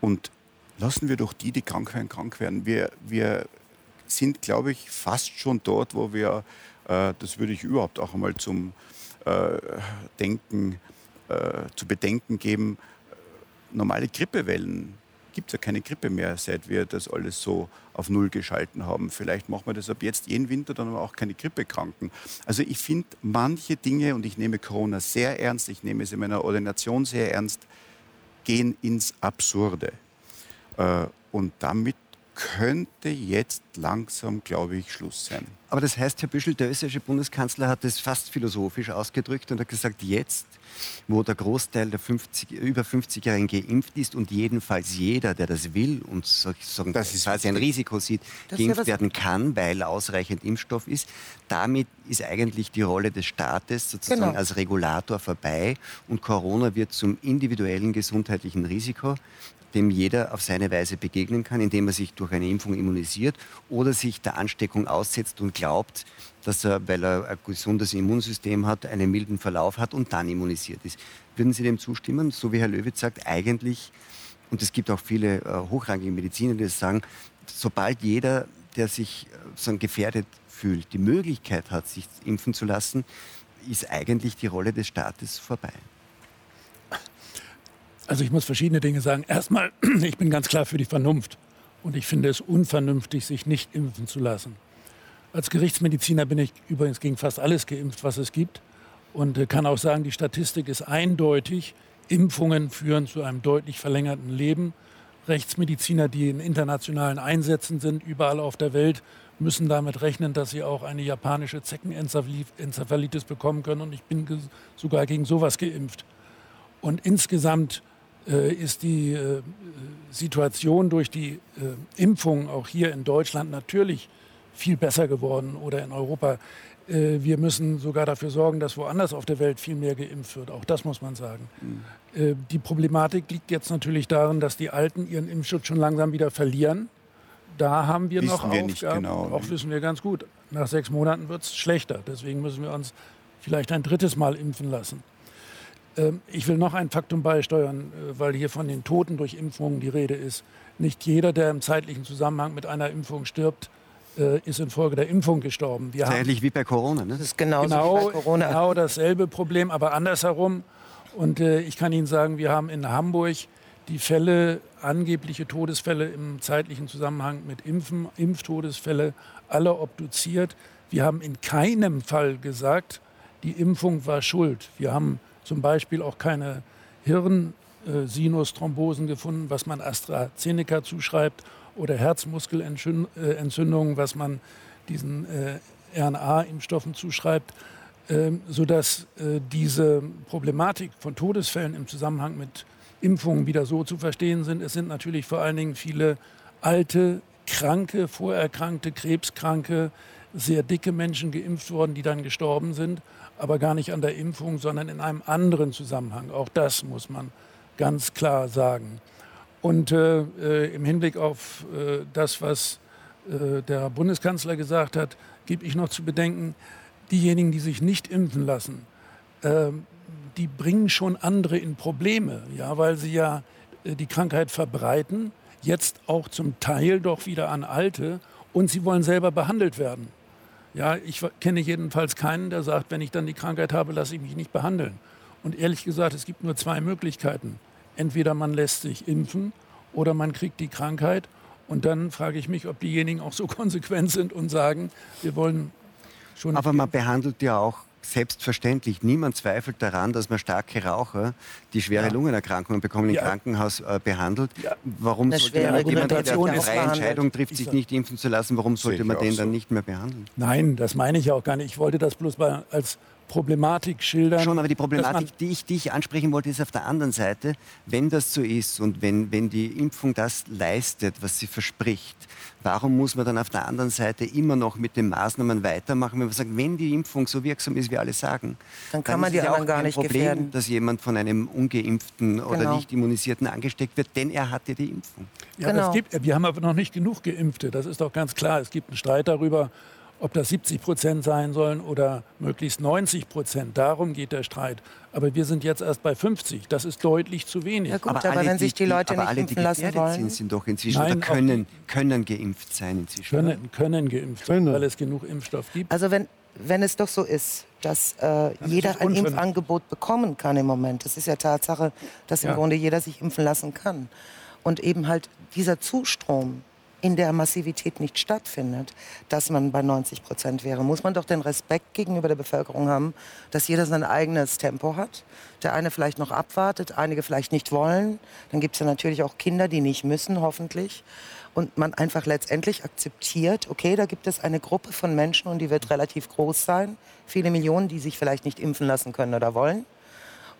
und lassen wir doch die, die krank werden, krank werden. Wir, wir sind, glaube ich, fast schon dort, wo wir, äh, das würde ich überhaupt auch einmal zum äh, Denken, äh, zu bedenken geben, normale Grippewellen gibt es ja keine Grippe mehr, seit wir das alles so auf Null geschalten haben. Vielleicht machen wir das ab jetzt jeden Winter, dann haben wir auch keine Grippekranken. Also ich finde manche Dinge, und ich nehme Corona sehr ernst, ich nehme es in meiner Ordination sehr ernst, gehen ins Absurde. Äh, und damit könnte jetzt langsam, glaube ich, Schluss sein. Aber das heißt, Herr Büschel, der österreichische Bundeskanzler hat es fast philosophisch ausgedrückt und hat gesagt, jetzt, wo der Großteil der 50, über 50-Jährigen geimpft ist und jedenfalls jeder, der das will und sozusagen das ist quasi ein Risiko sieht, das geimpft werden kann, weil ausreichend Impfstoff ist, damit ist eigentlich die Rolle des Staates sozusagen genau. als Regulator vorbei und Corona wird zum individuellen gesundheitlichen Risiko dem jeder auf seine Weise begegnen kann, indem er sich durch eine Impfung immunisiert oder sich der Ansteckung aussetzt und glaubt, dass er, weil er ein gesundes Immunsystem hat, einen milden Verlauf hat und dann immunisiert ist. Würden Sie dem zustimmen? So wie Herr Löwitz sagt, eigentlich, und es gibt auch viele äh, hochrangige Mediziner, die das sagen, sobald jeder, der sich äh, so gefährdet fühlt, die Möglichkeit hat, sich impfen zu lassen, ist eigentlich die Rolle des Staates vorbei. Also ich muss verschiedene Dinge sagen. Erstmal, ich bin ganz klar für die Vernunft. Und ich finde es unvernünftig, sich nicht impfen zu lassen. Als Gerichtsmediziner bin ich übrigens gegen fast alles geimpft, was es gibt. Und äh, kann auch sagen, die Statistik ist eindeutig. Impfungen führen zu einem deutlich verlängerten Leben. Rechtsmediziner, die in internationalen Einsätzen sind, überall auf der Welt, müssen damit rechnen, dass sie auch eine japanische Zeckenenzephalitis bekommen können. Und ich bin sogar gegen sowas geimpft. Und insgesamt ist die äh, Situation durch die äh, Impfung auch hier in Deutschland natürlich viel besser geworden oder in Europa. Äh, wir müssen sogar dafür sorgen, dass woanders auf der Welt viel mehr geimpft wird. Auch das muss man sagen. Mhm. Die Problematik liegt jetzt natürlich darin, dass die Alten ihren Impfschutz schon langsam wieder verlieren. Da haben wir wissen noch wir Aufgaben. Nicht genau, auch ne? wissen wir ganz gut. Nach sechs Monaten wird es schlechter. Deswegen müssen wir uns vielleicht ein drittes Mal impfen lassen. Ähm, ich will noch ein Faktum beisteuern, äh, weil hier von den Toten durch Impfungen die Rede ist. Nicht jeder, der im zeitlichen Zusammenhang mit einer Impfung stirbt, äh, ist infolge der Impfung gestorben. Wir das ist ähnlich wie bei Corona. Ne? Das ist genauso genau, wie bei Corona. Genau dasselbe Problem, aber andersherum. Und äh, ich kann Ihnen sagen, wir haben in Hamburg die Fälle, angebliche Todesfälle im zeitlichen Zusammenhang mit Impfen, Impftodesfälle, alle obduziert. Wir haben in keinem Fall gesagt, die Impfung war schuld. Wir haben zum Beispiel auch keine Hirnsinusthrombosen gefunden, was man AstraZeneca zuschreibt, oder Herzmuskelentzündungen, was man diesen äh, RNA-Impfstoffen zuschreibt, äh, sodass äh, diese Problematik von Todesfällen im Zusammenhang mit Impfungen wieder so zu verstehen sind. Es sind natürlich vor allen Dingen viele alte, kranke, vorerkrankte, krebskranke, sehr dicke Menschen geimpft worden, die dann gestorben sind aber gar nicht an der Impfung, sondern in einem anderen Zusammenhang. Auch das muss man ganz klar sagen. Und äh, äh, im Hinblick auf äh, das, was äh, der Bundeskanzler gesagt hat, gebe ich noch zu bedenken, diejenigen, die sich nicht impfen lassen, ähm, die bringen schon andere in Probleme, ja, weil sie ja äh, die Krankheit verbreiten, jetzt auch zum Teil doch wieder an Alte und sie wollen selber behandelt werden. Ja, ich kenne jedenfalls keinen, der sagt, wenn ich dann die Krankheit habe, lasse ich mich nicht behandeln. Und ehrlich gesagt, es gibt nur zwei Möglichkeiten. Entweder man lässt sich impfen oder man kriegt die Krankheit. Und dann frage ich mich, ob diejenigen auch so konsequent sind und sagen, wir wollen schon. Aber man behandelt ja auch selbstverständlich. Niemand zweifelt daran, dass man starke Raucher, die schwere ja. Lungenerkrankungen bekommen, im ja. Krankenhaus äh, behandelt. Ja. Warum das sollte man jemanden, der eine freie Entscheidung trifft, sich nicht impfen zu lassen, warum sollte man den so. dann nicht mehr behandeln? Nein, das meine ich auch gar nicht. Ich wollte das bloß mal als Problematik schildern. Schon, aber die Problematik, die ich, die ich ansprechen wollte, ist auf der anderen Seite, wenn das so ist und wenn, wenn die Impfung das leistet, was sie verspricht, warum muss man dann auf der anderen Seite immer noch mit den Maßnahmen weitermachen, wenn man sagt, wenn die Impfung so wirksam ist, wie alle sagen, dann kann dann man die anderen gar nicht Problem, gefährden. dass jemand von einem ungeimpften genau. oder nicht immunisierten angesteckt wird, denn er hatte die Impfung. Ja, genau. gibt, wir haben aber noch nicht genug Geimpfte, das ist doch ganz klar. Es gibt einen Streit darüber, ob das 70 Prozent sein sollen oder möglichst 90 Prozent. Darum geht der Streit. Aber wir sind jetzt erst bei 50. Das ist deutlich zu wenig. Ja gut, aber, aber wenn sich die Leute aber nicht alle, impfen lassen wollen, sind, sind doch inzwischen Nein, oder können, können geimpft sein inzwischen. Können, können geimpft sein, weil es genug Impfstoff gibt. Also wenn, wenn es doch so ist, dass äh, jeder ein Impfangebot bekommen kann im Moment, das ist ja Tatsache, dass ja. im Grunde jeder sich impfen lassen kann. Und eben halt dieser Zustrom in der Massivität nicht stattfindet, dass man bei 90 Prozent wäre, muss man doch den Respekt gegenüber der Bevölkerung haben, dass jeder sein eigenes Tempo hat. Der eine vielleicht noch abwartet, einige vielleicht nicht wollen. Dann gibt es ja natürlich auch Kinder, die nicht müssen, hoffentlich. Und man einfach letztendlich akzeptiert, okay, da gibt es eine Gruppe von Menschen und die wird relativ groß sein, viele Millionen, die sich vielleicht nicht impfen lassen können oder wollen.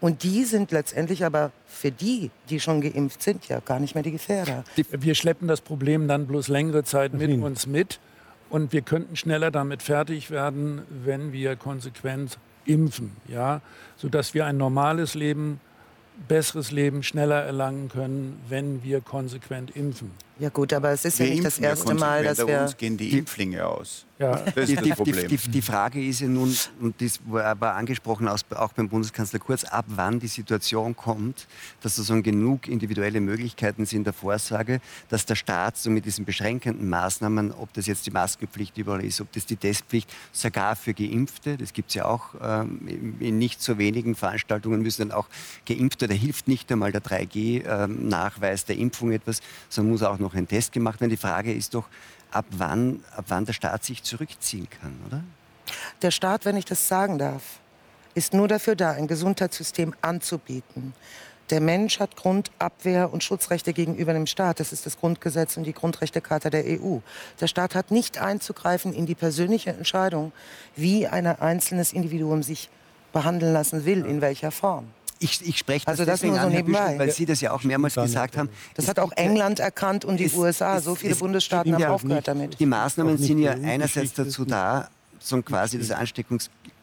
Und die sind letztendlich aber für die, die schon geimpft sind, ja gar nicht mehr die Gefährder. Wir schleppen das Problem dann bloß längere Zeit mit uns mit. Und wir könnten schneller damit fertig werden, wenn wir konsequent impfen, ja, sodass wir ein normales Leben besseres Leben schneller erlangen können, wenn wir konsequent impfen. Ja gut, aber es ist wir ja nicht das erste Mal, dass wir... uns gehen die Impflinge aus. Ja. Das ist das Problem. Die, die, die, Frage ist ja nun, und das war angesprochen auch beim Bundeskanzler Kurz, ab wann die Situation kommt, dass sozusagen genug individuelle Möglichkeiten sind der Vorsorge, dass der Staat so mit diesen beschränkenden Maßnahmen, ob das jetzt die Maskenpflicht überall ist, ob das die Testpflicht, sogar für Geimpfte, das gibt es ja auch ähm, in nicht so wenigen Veranstaltungen, müssen dann auch Geimpfte, da hilft nicht einmal der 3G-Nachweis ähm, der Impfung etwas, sondern muss auch noch ein Test gemacht werden. Die Frage ist doch, ab wann, ab wann der Staat sich zurückziehen kann, oder? Der Staat, wenn ich das sagen darf, ist nur dafür da, ein Gesundheitssystem anzubieten. Der Mensch hat Grundabwehr und Schutzrechte gegenüber dem Staat. Das ist das Grundgesetz und die Grundrechtecharta der EU. Der Staat hat nicht einzugreifen in die persönliche Entscheidung, wie ein einzelnes Individuum sich behandeln lassen will, in welcher Form. Ich, ich spreche das Also das deswegen nur so an, nebenbei. Weil Sie das ja auch mehrmals gesagt haben. Das hat auch ja- England erkannt und die es- USA. es- So viele es Bundesstaaten haben ja aufgehört damit. Die Maßnahmen sind ja einerseits dazu da, so quasi das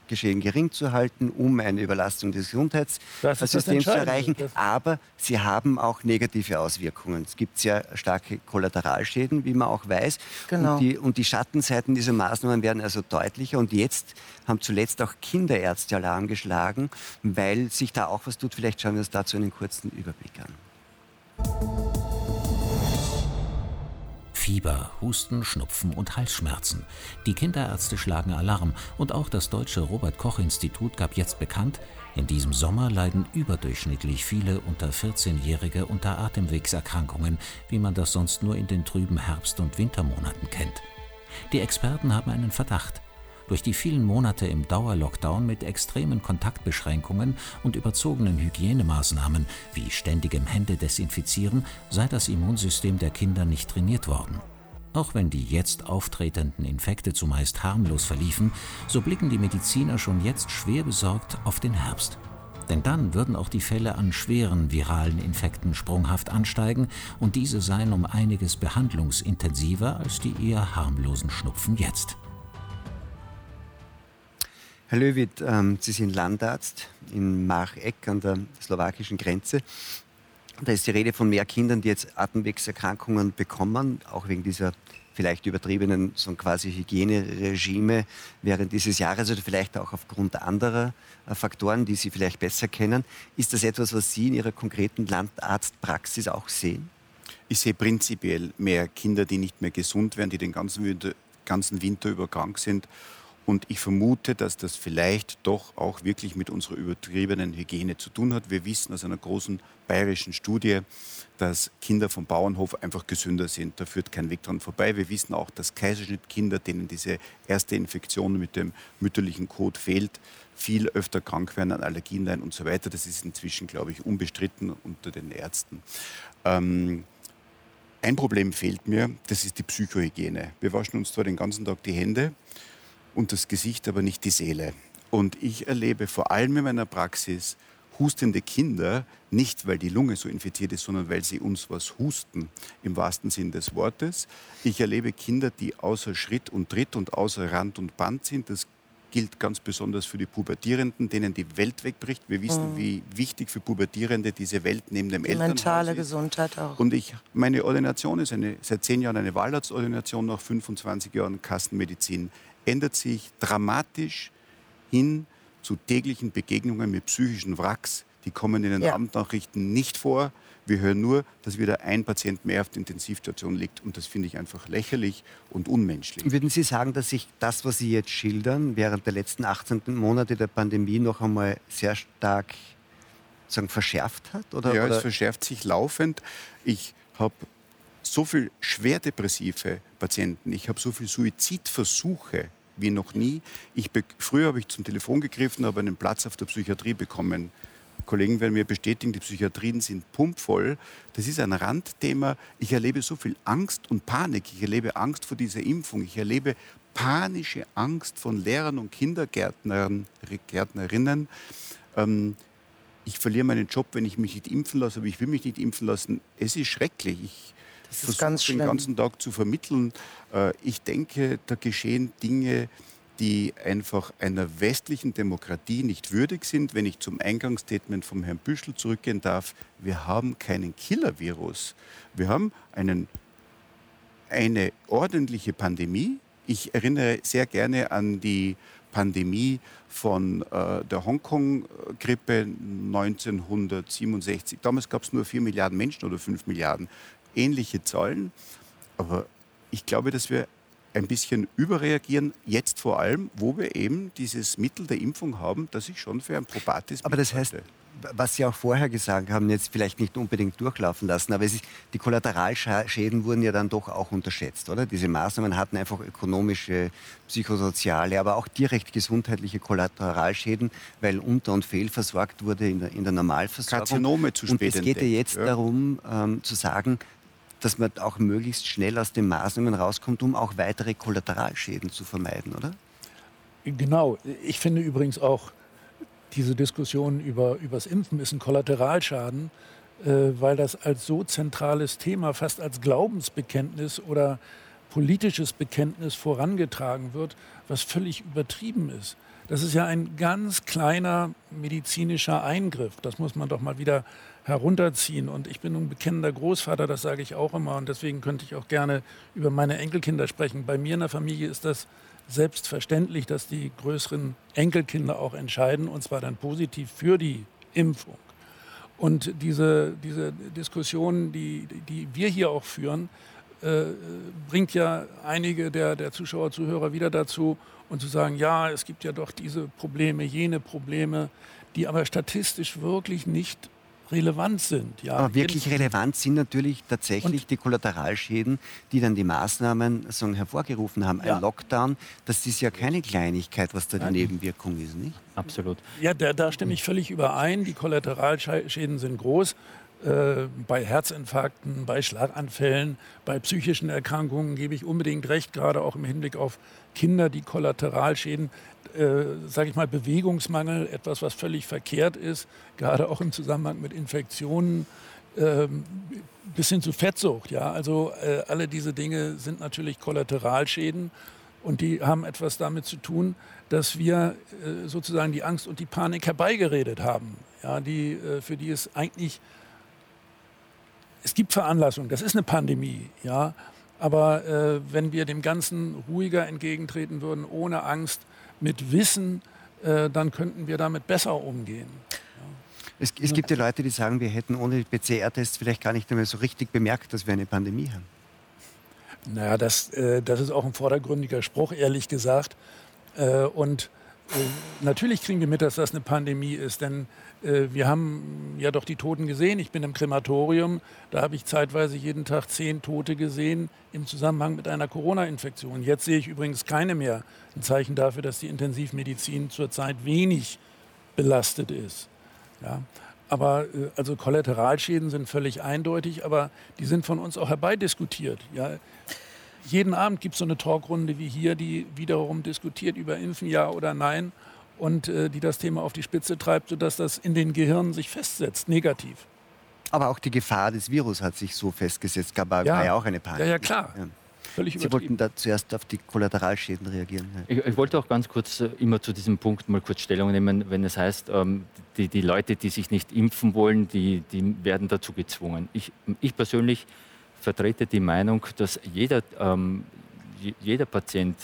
Ansteckungsgeschehen gering zu halten, um eine Überlastung des Gesundheitssystems zu erreichen. Aber sie haben auch negative Auswirkungen. Es gibt sehr starke Kollateralschäden, wie man auch weiß. Genau. Und, die, und die Schattenseiten dieser Maßnahmen werden also deutlicher. Und jetzt haben zuletzt auch Kinderärzte Alarm geschlagen, weil sich da auch was tut. Vielleicht schauen wir uns dazu einen kurzen Überblick an. Fieber, Husten, Schnupfen und Halsschmerzen. Die Kinderärzte schlagen Alarm und auch das deutsche Robert Koch Institut gab jetzt bekannt, in diesem Sommer leiden überdurchschnittlich viele unter 14-Jährige unter Atemwegserkrankungen, wie man das sonst nur in den trüben Herbst- und Wintermonaten kennt. Die Experten haben einen Verdacht. Durch die vielen Monate im Dauerlockdown mit extremen Kontaktbeschränkungen und überzogenen Hygienemaßnahmen wie ständigem Händedesinfizieren sei das Immunsystem der Kinder nicht trainiert worden. Auch wenn die jetzt auftretenden Infekte zumeist harmlos verliefen, so blicken die Mediziner schon jetzt schwer besorgt auf den Herbst. Denn dann würden auch die Fälle an schweren viralen Infekten sprunghaft ansteigen und diese seien um einiges behandlungsintensiver als die eher harmlosen Schnupfen jetzt. Herr Löwit, ähm, Sie sind Landarzt in Marek an der slowakischen Grenze. Da ist die Rede von mehr Kindern, die jetzt Atemwegserkrankungen bekommen, auch wegen dieser vielleicht übertriebenen so quasi Hygieneregime während dieses Jahres oder vielleicht auch aufgrund anderer äh, Faktoren, die Sie vielleicht besser kennen. Ist das etwas, was Sie in Ihrer konkreten Landarztpraxis auch sehen? Ich sehe prinzipiell mehr Kinder, die nicht mehr gesund werden, die den ganzen Winter, ganzen Winter über krank sind. Und ich vermute, dass das vielleicht doch auch wirklich mit unserer übertriebenen Hygiene zu tun hat. Wir wissen aus einer großen bayerischen Studie, dass Kinder vom Bauernhof einfach gesünder sind. Da führt kein Weg dran vorbei. Wir wissen auch, dass Kaiserschnittkinder, denen diese erste Infektion mit dem mütterlichen Kot fehlt, viel öfter krank werden an Allergien leiden und so weiter. Das ist inzwischen, glaube ich, unbestritten unter den Ärzten. Ähm, ein Problem fehlt mir, das ist die Psychohygiene. Wir waschen uns zwar den ganzen Tag die Hände und das Gesicht, aber nicht die Seele. Und ich erlebe vor allem in meiner Praxis hustende Kinder, nicht weil die Lunge so infiziert ist, sondern weil sie uns was husten, im wahrsten Sinn des Wortes. Ich erlebe Kinder, die außer Schritt und Tritt und außer Rand und Band sind. Das gilt ganz besonders für die Pubertierenden, denen die Welt wegbricht. Wir wissen, wie wichtig für Pubertierende diese Welt neben dem Die Elternhaus mentale ist. Gesundheit auch. Und ich, meine Ordination ist eine, seit zehn Jahren eine Wahlarztordination, nach 25 Jahren Kassenmedizin. Ändert sich dramatisch hin zu täglichen Begegnungen mit psychischen Wracks. Die kommen in den Ja. Abendnachrichten nicht vor. Wir hören nur, dass wieder ein Patient mehr auf der Intensivstation liegt. Und das finde ich einfach lächerlich und unmenschlich. Würden Sie sagen, dass sich das, was Sie jetzt schildern, während der letzten 18 Monate der Pandemie noch einmal sehr stark sagen, verschärft hat? Oder, Ja, oder es verschärft sich laufend. Ich habe so viel schwerdepressive Patienten, ich habe so viele Suizidversuche wie noch nie. Ich früher habe ich zum Telefon gegriffen, habe einen Platz auf der Psychiatrie bekommen. Kollegen werden mir bestätigen, die Psychiatrien sind pumpvoll. Das ist ein Randthema. Ich erlebe so viel Angst und Panik. Ich erlebe Angst vor dieser Impfung. Ich erlebe panische Angst von Lehrern und Kindergärtnern, Gärtnerinnen. Ähm, ich verliere meinen Job, wenn ich mich nicht impfen lasse, aber ich will mich nicht impfen lassen. Es ist schrecklich. Ich Das ist ganz den schlimm. ganzen Tag zu vermitteln. Äh, Ich denke, da geschehen Dinge, die einfach einer westlichen Demokratie nicht würdig sind. Wenn ich zum Eingangsstatement vom Herrn Büschel zurückgehen darf, wir haben keinen Killer-Virus. Wir haben einen, eine ordentliche Pandemie. Ich erinnere sehr gerne an die Pandemie von äh, der Hongkong-Grippe 1967. Damals gab es nur 4 Milliarden Menschen oder 5 Milliarden. Ähnliche Zahlen. Aber ich glaube, dass wir ein bisschen überreagieren, jetzt vor allem, wo wir eben dieses Mittel der Impfung haben, das ich schon für ein probates Aber das heißt, was Sie auch vorher gesagt haben, jetzt vielleicht nicht unbedingt durchlaufen lassen, aber ist, die Kollateralschäden wurden ja dann doch auch unterschätzt, oder? Diese Maßnahmen hatten einfach ökonomische, psychosoziale, aber auch direkt gesundheitliche Kollateralschäden, weil unter- und fehlversorgt wurde in der, in der Normalversorgung. Karzinome zu und spät es geht ja jetzt ja. darum, ähm, zu sagen, dass man auch möglichst schnell aus den Maßnahmen rauskommt, um auch weitere Kollateralschäden zu vermeiden, oder? Genau. Ich finde übrigens auch diese Diskussion über das Impfen ist ein Kollateralschaden, äh, weil das als so zentrales Thema, fast als Glaubensbekenntnis oder politisches Bekenntnis vorangetragen wird, was völlig übertrieben ist. Das ist ja ein ganz kleiner medizinischer Eingriff. Das muss man doch mal wieder herunterziehen. Und ich bin ein bekennender Großvater, das sage ich auch immer. Und deswegen könnte ich auch gerne über meine Enkelkinder sprechen. Bei mir in der Familie ist das selbstverständlich, dass die größeren Enkelkinder auch entscheiden, und zwar dann positiv für die Impfung. Und diese, diese Diskussion, die, die wir hier auch führen, äh, bringt ja einige der, der Zuschauer, Zuhörer wieder dazu, und zu sagen, ja, es gibt ja doch diese Probleme, jene Probleme, die aber statistisch wirklich nicht relevant sind. Ja. Aber wirklich relevant sind natürlich tatsächlich und die Kollateralschäden, die dann die Maßnahmen sagen, hervorgerufen haben. Ja. Ein Lockdown, das ist ja keine Kleinigkeit, was da die Nein. Nebenwirkung ist, nicht? Absolut. Ja, da, da stimme ich völlig überein. Die Kollateralschäden sind groß. Äh, bei Herzinfarkten, bei Schlaganfällen, bei psychischen Erkrankungen gebe ich unbedingt recht, gerade auch im Hinblick auf Kinder, die Kollateralschäden, äh, sage ich mal, Bewegungsmangel, etwas, was völlig verkehrt ist, gerade auch im Zusammenhang mit Infektionen, äh, bis hin zu Fettsucht. Ja? Also äh, alle diese Dinge sind natürlich Kollateralschäden und die haben etwas damit zu tun, dass wir äh, sozusagen die Angst und die Panik herbeigeredet haben, ja? die, äh, für die es eigentlich es gibt Veranlassung, das ist eine Pandemie, ja. Aber äh, wenn wir dem Ganzen ruhiger entgegentreten würden, ohne Angst, mit Wissen, äh, dann könnten wir damit besser umgehen. Es, es, gibt ja Leute, die sagen, wir hätten ohne PCR-Tests vielleicht gar nicht mehr so richtig bemerkt, dass wir eine Pandemie haben. Naja, das, äh, das ist auch ein vordergründiger Spruch, ehrlich gesagt. Äh, und äh, natürlich kriegen wir mit, dass das eine Pandemie ist, denn wir haben ja doch die Toten gesehen. Ich bin im Krematorium, da habe ich zeitweise jeden Tag zehn Tote gesehen im Zusammenhang mit einer Corona-Infektion. Jetzt sehe ich übrigens keine mehr. Ein Zeichen dafür, dass die Intensivmedizin zurzeit wenig belastet ist. Ja. Aber äh, also Kollateralschäden sind völlig eindeutig, aber die sind von uns auch herbeidiskutiert. Ja jeden Abend gibt es so eine Talkrunde wie hier, die wiederum diskutiert über Impfen, ja oder nein, und äh, die das Thema auf die Spitze treibt, sodass das in den Gehirnen sich festsetzt, negativ. Aber auch die Gefahr des Virus hat sich so festgesetzt, gab ja, war ja auch eine Panik. Ja, ja, klar. Ja. Sie wollten da zuerst auf die Kollateralschäden reagieren. Ich, ich, wollte auch ganz kurz äh, immer zu diesem Punkt mal kurz Stellung nehmen, wenn es heißt, ähm, die, die, Leute, die sich nicht impfen wollen, die, die werden dazu gezwungen. Ich, ich persönlich vertrete die Meinung, dass jeder, ähm, jeder Patient,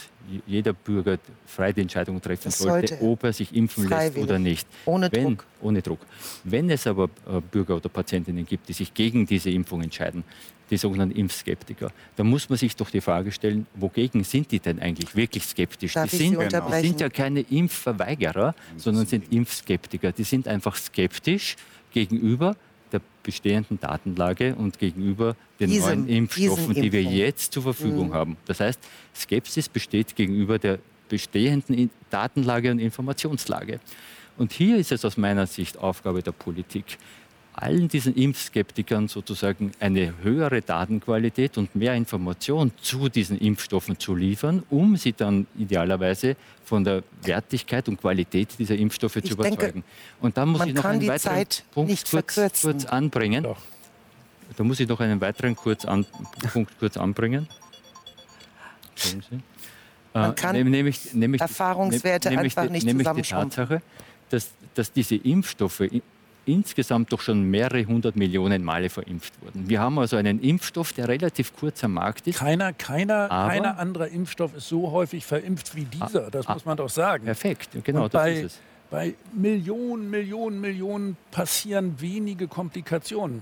jeder Bürger frei die Entscheidung treffen das sollte, ob er sich impfen lässt oder nicht. Ohne Wenn, Druck. Ohne Druck. Wenn es aber äh, Bürger oder Patientinnen gibt, die sich gegen diese Impfung entscheiden, die sogenannten Impfskeptiker, dann muss man sich doch die Frage stellen, wogegen sind die denn eigentlich wirklich skeptisch? Darf die sind, die sind ja keine Impfverweigerer, sondern sind Impfskeptiker. Die sind einfach skeptisch gegenüber der bestehenden Datenlage und gegenüber den diesen, neuen Impfstoffen, die wir jetzt zur Verfügung mhm. haben. Das heißt, Skepsis besteht gegenüber der bestehenden Datenlage und Informationslage. Und hier ist es aus meiner Sicht Aufgabe der Politik, allen diesen Impfskeptikern sozusagen eine höhere Datenqualität und mehr Information zu diesen Impfstoffen zu liefern, um sie dann idealerweise von der Wertigkeit und Qualität dieser Impfstoffe ich zu überzeugen. Denke, und da muss ich noch einen weiteren Punkt kurz, kurz, anbringen. Doch. Da muss ich noch einen weiteren kurz an, Punkt kurz anbringen. Man äh, kann nämlich, nämlich, Erfahrungswerte nämlich, einfach nicht nämlich die Tatsache, dass, dass diese Impfstoffe insgesamt doch schon mehrere hundert Millionen Male verimpft wurden. Wir haben also einen Impfstoff, der relativ kurz am Markt ist. Keiner, keiner, keiner anderer Impfstoff ist so häufig verimpft wie dieser, das ah, muss man doch sagen. Perfekt, genau, Und das bei, ist es. Bei Millionen, Millionen, Millionen passieren wenige Komplikationen.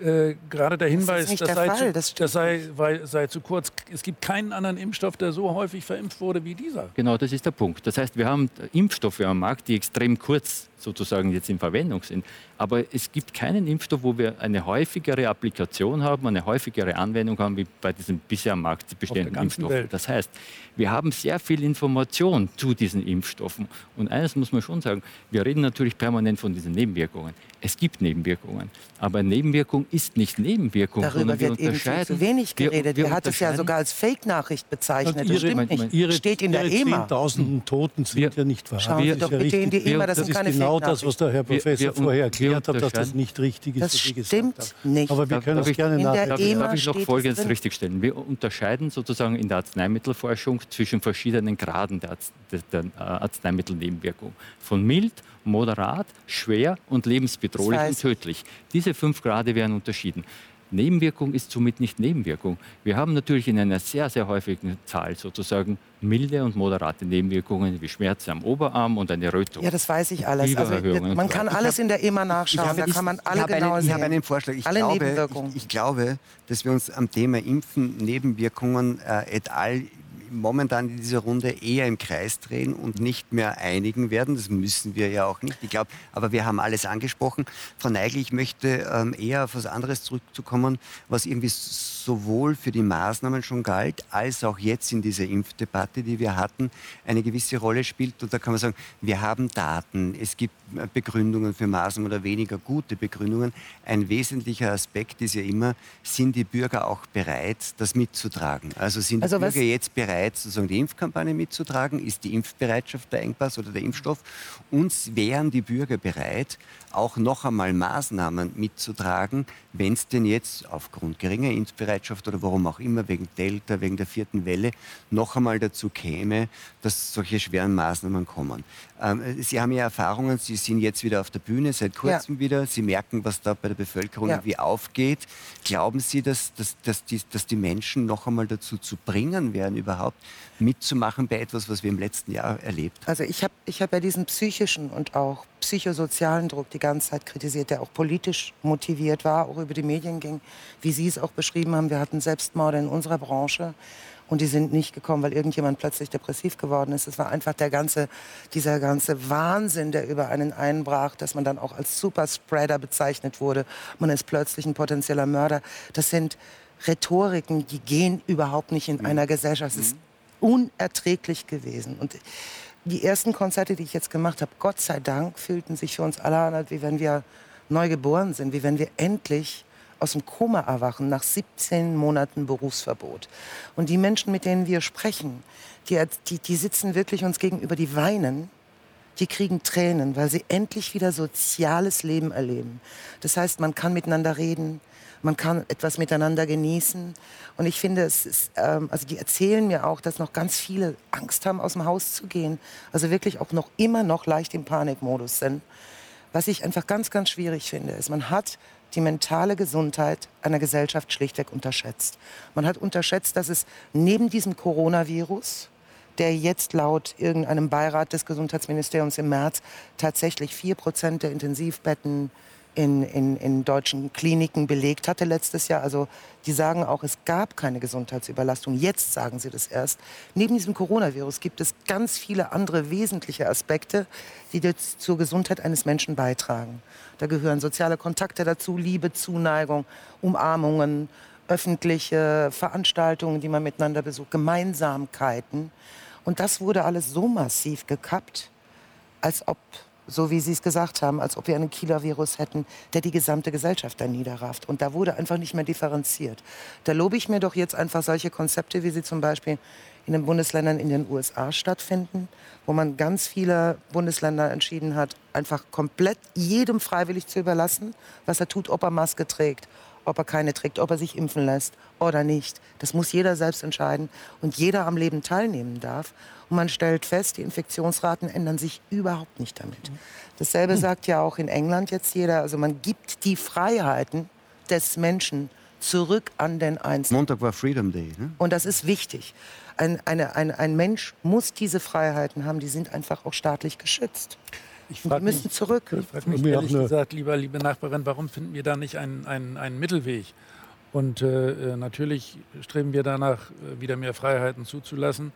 Äh, gerade der Hinweis, das, das, sei, zu, das, das sei, weil, sei, zu, kurz. Es gibt keinen anderen Impfstoff, der so häufig verimpft wurde wie dieser. Genau, das ist der Punkt. Das heißt, wir haben Impfstoffe am Markt, die extrem kurz sozusagen jetzt in Verwendung sind. Aber es gibt keinen Impfstoff, wo wir eine häufigere Applikation haben, eine häufigere Anwendung haben, wie bei diesem bisher am Markt bestehenden Impfstoffen. Das heißt, wir haben sehr viel Information zu diesen Impfstoffen. Und eines muss man schon sagen, wir reden natürlich permanent von diesen Nebenwirkungen. Es gibt Nebenwirkungen, aber Nebenwirkung ist nicht Nebenwirkung, Darüber sondern wir wird. Eben viel zu wenig geredet. Wir, wir hat es ja sogar als Fake-Nachricht bezeichnet. Das stimmt nicht. Ihre, Steht in der EMA. Zehntausenden Toten sind wir, ja nicht wahr. Schauen Sie doch bitte in die EMA, das sind keine Fake genau das, was der Herr Professor wir, wir, vorher erklärt hat, dass das nicht richtig ist. Das stimmt nicht. Aber wir können das gerne nachdenken. Darf, darf ich noch Folgendes richtigstellen? Wir unterscheiden sozusagen in der Arzneimittelforschung zwischen verschiedenen Graden der, der, der äh, Arzneimittelnebenwirkung. Von mild, moderat, schwer und lebensbedrohlich das heißt, und tödlich. Diese fünf Grade werden unterschieden. Nebenwirkung ist somit nicht Nebenwirkung. Wir haben natürlich in einer sehr, sehr häufigen Zahl sozusagen milde und moderate Nebenwirkungen wie Schmerzen am Oberarm und eine Rötung. Ja, das weiß ich alles. Also, man kann alles in der EMA nachschauen, da kann man alle genau einen, sehen. Ich habe einen Vorschlag. Ich, alle glaube, ich, ich, glaube, dass wir uns am Thema Impfen, Nebenwirkungen äh, et al momentan in dieser Runde eher im Kreis drehen und nicht mehr einigen werden. Das müssen wir ja auch nicht. Ich glaube, aber wir haben alles angesprochen. Frau Neigel, ich möchte ähm, eher auf was anderes zurückzukommen, was irgendwie sowohl für die Maßnahmen schon galt, als auch jetzt in dieser Impfdebatte, die wir hatten, eine gewisse Rolle spielt. Und da kann man sagen, wir haben Daten, es gibt äh, Begründungen für Maßnahmen oder weniger gute Begründungen. Ein wesentlicher Aspekt ist ja immer, sind die Bürger auch bereit, das mitzutragen? Also sind die also Bürger jetzt bereit, sozusagen die Impfkampagne mitzutragen? Ist die Impfbereitschaft der Engpass oder der Impfstoff? Und wären die Bürger bereit, auch noch einmal Maßnahmen mitzutragen, wenn es denn jetzt aufgrund geringer Impfbereitschaft oder warum auch immer, wegen Delta, wegen der vierten Welle, noch einmal dazu käme, dass solche schweren Maßnahmen kommen. Ähm, Sie haben ja Erfahrungen, Sie sind jetzt wieder auf der Bühne, seit kurzem ja. wieder. Sie merken, was da bei der Bevölkerung ja. wie aufgeht. Glauben Sie, dass, dass, dass, die, dass die Menschen noch einmal dazu zu bringen wären, überhaupt mitzumachen bei etwas, was wir im letzten Jahr erlebt haben? Also ich habe ich hab ja diesen psychischen und auch psychosozialen Druck die ganze Zeit kritisiert, der auch politisch motiviert war, auch über die Medien ging, wie Sie es auch beschrieben haben. Wir hatten Selbstmorde in unserer Branche. Und die sind nicht gekommen, weil irgendjemand plötzlich depressiv geworden ist. Es war einfach der ganze, dieser ganze Wahnsinn, der über einen einbrach, dass man dann auch als Superspreader bezeichnet wurde. Man ist plötzlich ein potenzieller Mörder. Das sind Rhetoriken, die gehen überhaupt nicht in mhm. einer Gesellschaft. Es ist unerträglich gewesen. Und die ersten Konzerte, die ich jetzt gemacht habe, Gott sei Dank, fühlten sich für uns alle an, wie wenn wir neu geboren sind, wie wenn wir endlich aus dem Koma erwachen nach 17 Monaten Berufsverbot. Und die Menschen, mit denen wir sprechen, die, die, die sitzen wirklich uns gegenüber, die weinen, die kriegen Tränen, weil sie endlich wieder soziales Leben erleben. Das heißt, man kann miteinander reden, man kann etwas miteinander genießen. Und ich finde, es ist, ähm, also die erzählen mir auch, dass noch ganz viele Angst haben, aus dem Haus zu gehen. Also wirklich auch noch immer noch leicht im Panikmodus sind. Was ich einfach ganz, ganz schwierig finde, ist, man hat die mentale Gesundheit einer Gesellschaft schlichtweg unterschätzt. Man hat unterschätzt, dass es neben diesem Coronavirus, der jetzt laut irgendeinem Beirat des Gesundheitsministeriums im März tatsächlich vier Prozent der Intensivbetten in, in, in deutschen Kliniken belegt hatte letztes Jahr. Also die sagen auch, es gab keine Gesundheitsüberlastung. Jetzt sagen sie das erst. Neben diesem Coronavirus gibt es ganz viele andere wesentliche Aspekte, die zur Gesundheit eines Menschen beitragen. Da gehören soziale Kontakte dazu, Liebe, Zuneigung, Umarmungen, öffentliche Veranstaltungen, die man miteinander besucht, Gemeinsamkeiten. Und das wurde alles so massiv gekappt, als ob so wie Sie es gesagt haben, als ob wir einen Killer-Virus hätten, der die gesamte Gesellschaft da niederrafft. Und da wurde einfach nicht mehr differenziert. Da lobe ich mir doch jetzt einfach solche Konzepte, wie sie zum Beispiel in den Bundesländern in den USA stattfinden, wo man ganz viele Bundesländer entschieden hat, einfach komplett jedem freiwillig zu überlassen, was er tut, ob er Maske trägt, ob er keine trägt, ob er sich impfen lässt oder nicht. Das muss jeder selbst entscheiden und jeder am Leben teilnehmen darf. Und man stellt fest, die Infektionsraten ändern sich überhaupt nicht damit. Dasselbe sagt ja auch in England jetzt jeder. Also man gibt die Freiheiten des Menschen zurück an den Einzelnen. Montag war Freedom Day. Ne? Und das ist wichtig. Ein, eine, ein, ein Mensch muss diese Freiheiten haben, die sind einfach auch staatlich geschützt. Ich die müssen mich, zurück. Ich frage mich ehrlich gesagt, lieber, liebe Nachbarin, warum finden wir da nicht einen, einen, einen Mittelweg? Und äh, äh natürlich streben wir danach, äh, wieder mehr Freiheiten zuzulassen.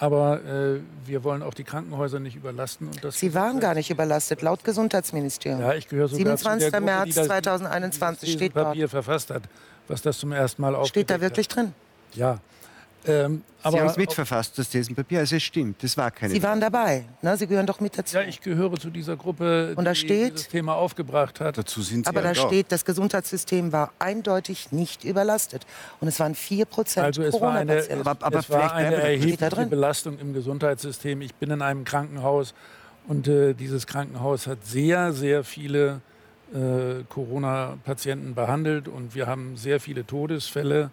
Aber äh, wir wollen auch die Krankenhäuser nicht überlasten. Sie waren gar nicht überlastet, laut Gesundheitsministerium. Ja, ich gehöre sogar 27. zu der Gruppe, März 2021 steht Papier dort. verfasst hat, was das zum ersten Mal Steht da wirklich hat. drin? Ja. Ähm, Sie haben es mitverfasst, das Thesenpapier. Also es stimmt, das war keine. Sie waren dabei, ne? Sie gehören doch mit dazu. Ja, ich gehöre zu dieser Gruppe, Und da die steht, dieses Thema aufgebracht hat. Dazu sind Sie Aber ja da doch. steht, das Gesundheitssystem war eindeutig nicht überlastet. Und es waren 4 Prozent Also es war eine, es, aber, aber es war eine erhebliche Belastung im Gesundheitssystem. Ich bin in einem Krankenhaus Und äh, dieses Krankenhaus hat sehr, sehr viele äh, Corona-Patienten behandelt und wir haben sehr viele Todesfälle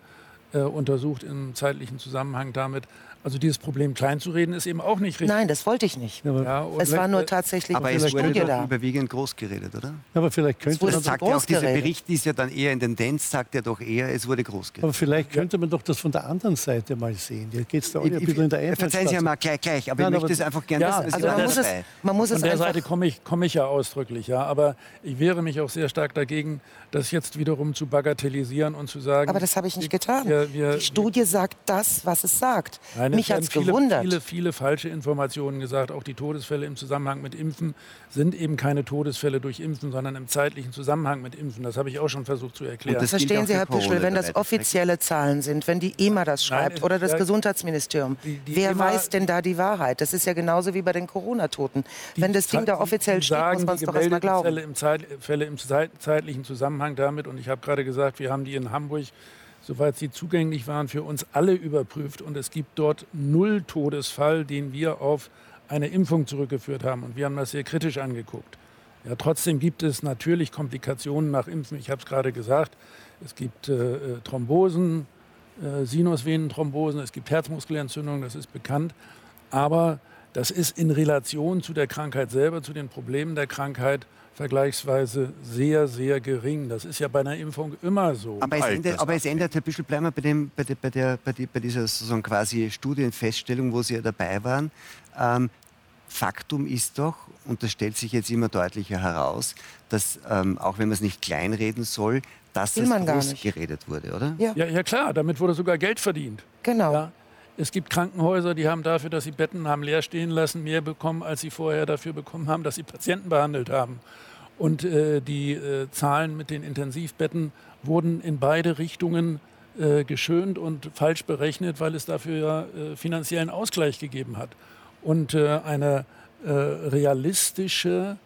untersucht im zeitlichen Zusammenhang damit. Also dieses Problem kleinzureden ist eben auch nicht richtig. Nein, das wollte ich nicht. Ja, es war nur tatsächlich aber eine Studie doch da. überwiegend groß geredet, oder? Aber vielleicht könnte wurde man, Das sagt groß ja auch, dieser. Bericht ist ja dann eher in Tendenz, sagt er doch eher, es wurde groß geredet. aber vielleicht könnte man doch das von der anderen Seite mal sehen. Hier geht es da alle ein bisschen in der Verzeihen Sie Einfallsstraße. mal gleich, gleich, aber Nein, ich aber- möchte es einfach gerne Ja, wissen. Also man muss es, man muss Von es der einfach Seite komme ich, komme ich ja ausdrücklich, ja. Aber ich wehre mich auch sehr stark dagegen, das jetzt wiederum zu bagatellisieren und zu sagen. Aber das habe ich nicht getan. Wir- wir- die Studie sagt das, was es sagt. Nein, Mich hat es viele, gewundert. Viele, viele falsche Informationen gesagt. Auch die Todesfälle im Zusammenhang mit Impfen sind eben keine Todesfälle durch Impfen, sondern im zeitlichen Zusammenhang mit Impfen. Das habe ich auch schon versucht zu erklären. Und das Verstehen Sie, Herr Pischel, wenn das offizielle Zahlen sind, wenn die EMA das Nein, schreibt es- oder das ja, Gesundheitsministerium, die- die wer EMA weiß denn da die Wahrheit? Das ist ja genauso wie bei den Corona-Toten. Wenn das Ding da offiziell die steht, sagen, muss man es doch erstmal glauben. Fälle im, Zeit, Fälle im Zeit, zeitlichen Zusammenhang damit. Und ich habe gerade gesagt, wir haben die in Hamburg, soweit sie zugänglich waren, für uns alle überprüft. Und es gibt dort null Todesfall, den wir auf eine Impfung zurückgeführt haben. Und wir haben das sehr kritisch angeguckt. Ja, trotzdem gibt es natürlich Komplikationen nach Impfen. Ich habe es gerade gesagt. Es gibt äh, äh, Thrombosen, äh, Sinusvenenthrombosen, es gibt Herzmuskelentzündungen, das ist bekannt. Aber das ist in Relation zu der Krankheit selber, zu den Problemen der Krankheit vergleichsweise sehr, sehr gering. Das ist ja bei einer Impfung immer so. Aber es, ändert, aber es ändert, Herr Büschel, bleiben wir bei, dem, bei, der, bei, der, bei, die, bei dieser sozusagen quasi Studienfeststellung, wo Sie ja dabei waren. Ähm, Faktum ist doch, und das stellt sich jetzt immer deutlicher heraus, dass, ähm, auch wenn man es nicht kleinreden soll, dass Will es groß nicht. geredet wurde, oder? Ja, Ja, ja klar, damit wurde sogar Geld verdient. genau. Ja. Es gibt Krankenhäuser, die haben dafür, dass sie Betten haben leer stehen lassen, mehr bekommen, als sie vorher dafür bekommen haben, dass sie Patienten behandelt haben. Und äh, die äh, Zahlen mit den Intensivbetten wurden in beide Richtungen äh, geschönt und falsch berechnet, weil es dafür ja äh, finanziellen Ausgleich gegeben hat. Und äh, eine äh, realistische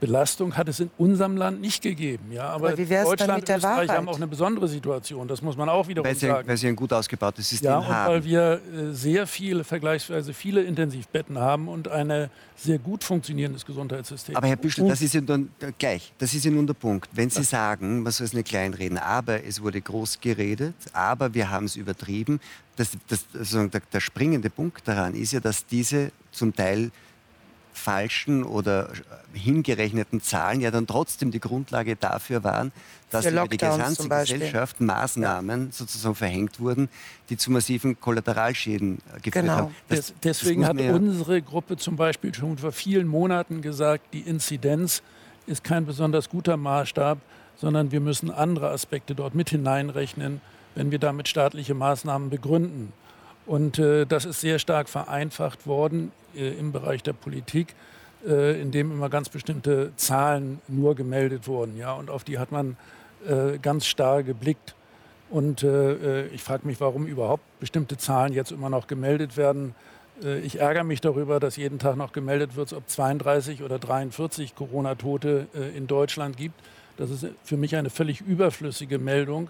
Belastung hat es in unserem Land nicht gegeben. Ja, aber Aber wie wär's dann Deutschland mit der und Österreich haben Wahrheit? auch eine besondere Situation. Das muss man auch wiederum Weil sie, sagen. weil sie ein gut ausgebautes System Ja, und haben. weil wir äh, sehr viele, vergleichsweise viele Intensivbetten haben und ein sehr gut funktionierendes Gesundheitssystem. Aber Herr Büschel, das ist ja nun gleich, das ist ja nun der Punkt. Wenn Sie sagen, man soll es nicht kleinreden, aber es wurde groß geredet, aber wir haben es übertrieben, das, das, sozusagen der, der springende Punkt daran ist ja, dass diese zum Teil falschen oder hingerechneten Zahlen ja dann trotzdem die Grundlage dafür waren, dass über die gesamte. Gesellschaft Maßnahmen sozusagen verhängt wurden, die zu massiven Kollateralschäden äh, geführt Genau. haben. Das- Des, deswegen hat ja- unsere Gruppe zum Beispiel schon vor vielen Monaten gesagt, die Inzidenz ist kein besonders guter Maßstab, sondern wir müssen andere Aspekte dort mit hineinrechnen, wenn wir damit staatliche Maßnahmen begründen. Und äh, das ist sehr stark vereinfacht worden äh, im Bereich der Politik, äh, in dem immer ganz bestimmte Zahlen nur gemeldet wurden. Ja? Und auf die hat man äh, ganz starr geblickt. Und äh, äh, ich frage mich, warum überhaupt bestimmte Zahlen jetzt immer noch gemeldet werden. Ich ärgere mich darüber, dass jeden Tag noch gemeldet wird, ob 32 oder 43 Corona-Tote in Deutschland gibt. Das ist für mich eine völlig überflüssige Meldung.